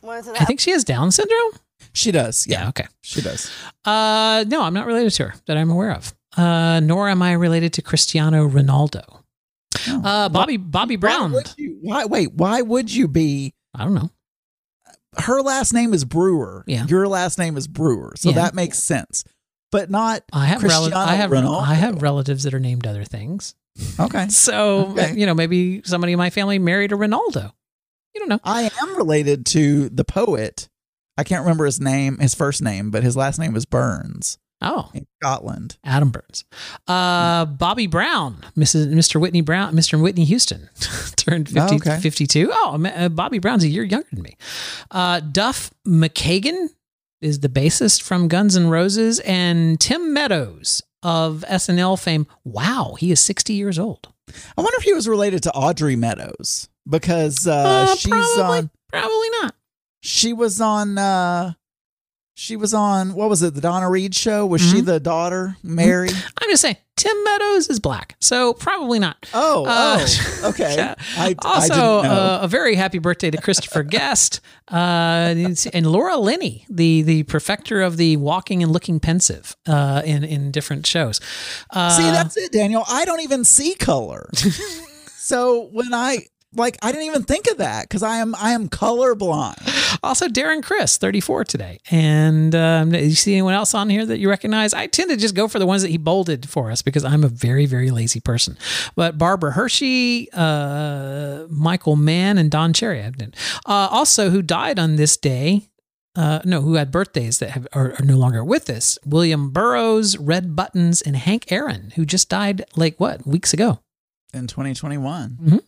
ones of I think she has Down syndrome. She does. Yeah. Okay. She does. Uh, no, I'm not related to her that I'm aware of. Uh, nor am I related to Cristiano Ronaldo. Uh, Bobby Bobby Brown. Why, would you, why wait? Why would you be? I don't know. Her last name is Brewer. Yeah. Your last name is Brewer, so Yeah. that makes sense. But not. I have rel- I have Ronaldo. I have relatives that are named other things. Okay. So Okay. you know, maybe somebody in my family married a Ronaldo. You don't know. I am related to the poet. I can't remember his name, his first name, but his last name is Burns Oh, in Scotland. Adam Burns. Uh, Bobby Brown, Mrs. Mr. Whitney Brown, Mr. Whitney Houston turned 50, Oh, okay. 52. Oh, uh, Bobby Brown's a year younger than me. Uh, Duff McKagan is the bassist from Guns N' Roses, and Tim Meadows of SNL fame. Wow, he is 60 years old. I wonder if he was related to Audrey Meadows because uh, Uh, she's probably, on. probably not. She was on. uh She was on. What was it? The Donna Reed show. Was she Mhm. the daughter, Mary? I'm just saying, Tim Meadows is black, so probably not. Oh, Uh, oh, okay. yeah. I, I Also, didn't uh, a very happy birthday to Christopher Guest uh, and Laura Linney, the the perfecter of the walking and looking pensive uh, in in different shows. Uh, See, that's it, Daniel. I don't even see color. so when I like, I didn't even think of that because I am I am colorblind. Also Darren Criss, 34 today. And um, you see anyone else on here that you recognize? I tend to just go for the ones that he bolded for us because I'm a very, very lazy person. But Barbara Hershey, uh, Michael Mann, and Don Cherry. Uh, also, who died on this day. Uh, no, who had birthdays that have, are, are no longer with us? William Burroughs, Red Buttons, and Hank Aaron, who just died like what weeks ago. in 2021. Mhm.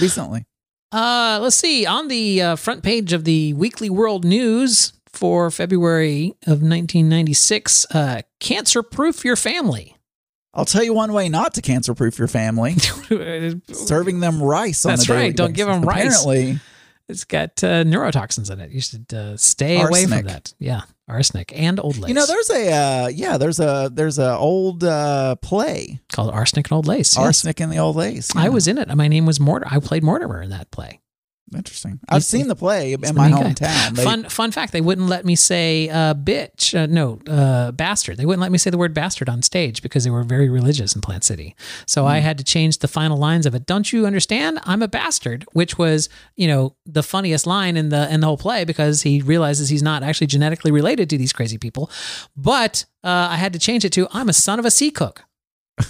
Recently. Uh, let's see. On the uh, front page of the Weekly World News for February of 1996, uh, cancer proof your family. I'll tell you one way not to cancer proof your family serving them rice on That's right. Don't give basis. them rice. Apparently, it's got uh, neurotoxins in it. You should uh, stay away from that. Yeah, arsenic and old lace. you know, there's a uh, yeah, there's a there's a old uh, play, called arsenic and old lace. yes. arsenic in the old lace. I was in it. My name was Mortimer. I played Mortimer in that play. Interesting. I've seen the play in He's the my hometown. They- fun fun fact: they wouldn't let me say uh, bitch. Uh, no, uh, bastard. They wouldn't let me say the word bastard on stage because they were very religious in Plant City. So I had to change the final lines of it. Don't you understand? I'm a bastard, which was you know the funniest line in the in the whole play because he realizes he's not actually genetically related to these crazy people. But uh, I had to change it to I'm a son of a sea cook.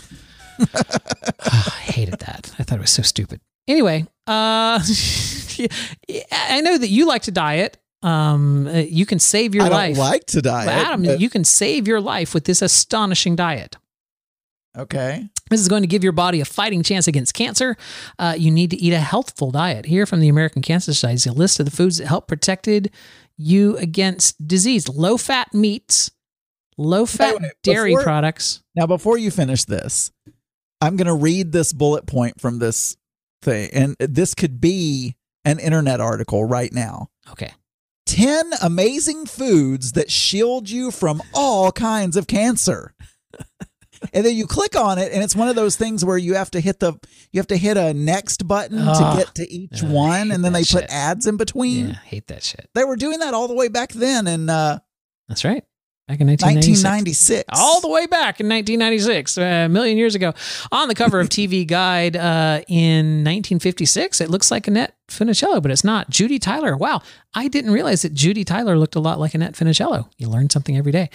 I hated that. I thought it was so stupid. Anyway, uh, I know that you like to diet. Um, uh, you can save your life. I like to diet, Adam, but- you can save your life with this astonishing diet. okay. This is going to give your body a fighting chance against cancer. Uh, you need to eat a healthful diet. Here from the American Cancer Society is a list of the foods that help protected you against disease: low fat meats, low fat dairy before- products. Now, before you finish this, I'm going to read this bullet point from this thing, and this could be an internet article right now. Okay. 10 amazing foods that shield you from all kinds of cancer. and then you click on it and it's one of those things where you have to hit the you have to hit a next button Ugh. to get to each Ugh, one and then they put ads in between. Yeah, hate that shit. They were doing that all the way back then and uh, That's right. Back in 1996. 1996. all the way back in 1996, uh, a million years ago. On the cover of TV Guide uh, in 1956, it looks like Annette Funicello, but it's not. Judy Tyler. Wow, I didn't realize that Judy Tyler looked a lot like Annette Funicello. You learn something every day.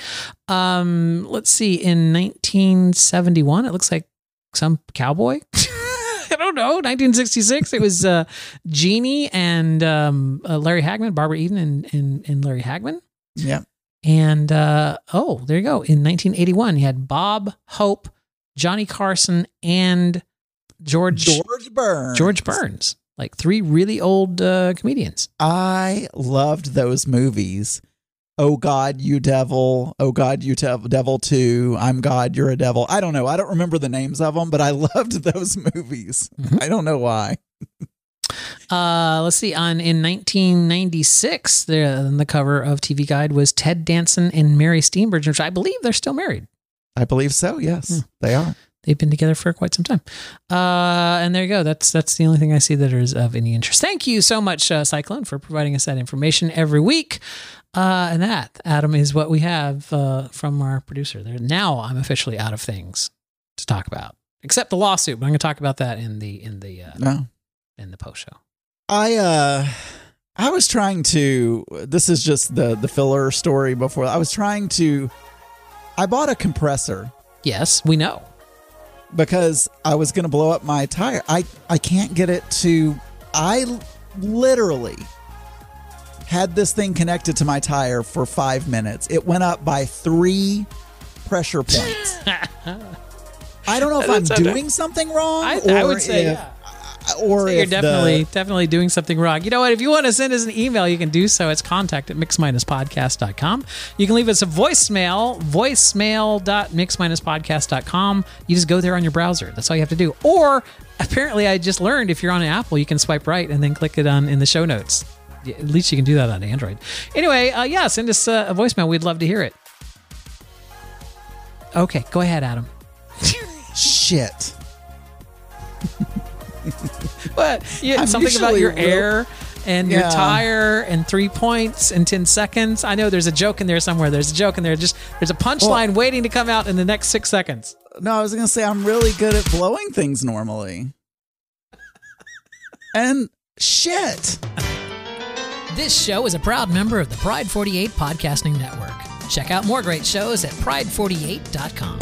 Um, let's see. In 1971, it looks like some cowboy. I don't know. 1966, it was uh, Jeannie and um, uh, Larry Hagman, Barbara Eden and, and, and Larry Hagman. Yeah. And uh, oh, there you go. In 1981, you had Bob Hope, Johnny Carson, and George George Burns. George Burns, like three really old uh, comedians. I loved those movies. Oh God, you devil. Oh God, you tev- devil too. I'm God, you're a devil. I don't know. I don't remember the names of them, but I loved those movies. I don't know why. Uh, let's see. On in 1996, the on the cover of TV Guide was Ted Danson and Mary Steenburgen, which I believe they're still married. I believe so. Yes, they are. They've been together for quite some time. Uh, and there you go. That's that's the only thing I see that is of any interest. Thank you so much, uh, Cyclone, for providing us that information every week. Uh, and that, Adam, is what we have uh, from our producer. There. Now I'm officially out of things to talk about, except the lawsuit. But I'm going to talk about that in the in the uh, No. in the post show. I uh I was trying to this is just the the filler story before. I was trying to I bought a compressor Yes, we know. Because I was going to blow up my tire. I I can't get it to I literally had this thing connected to my tire for 5 minutes. It went up by 3 pressure points. I don't know if I'm doing something wrong I, I would say if, yeah. Or So you're if the- definitely definitely doing something wrong. You know what? If you want to send us an email, you can do so. It's contact at mix-podcast.com. You can leave us a voicemail, voicemail.mix-podcast.com. You just go there on your browser. That's all you have to do. Or apparently I just learned if you're on an Apple, you can swipe right and then click it on in the show notes. At least you can do that on Android. Anyway, uh, yeah, send us uh, a voicemail. We'd love to hear it. Okay, go ahead, Adam. shit. What? Yeah, I'm something about your real- air and your tire and three points in 10 seconds. I know there's a joke in there somewhere. There's a joke in there. Just there's a punchline waiting to come out in the next six seconds. No, I was going to say I'm really good at blowing things normally. and shit. This show is a proud member of the Pride 48 Podcasting Network. Check out more great shows at pride48.com.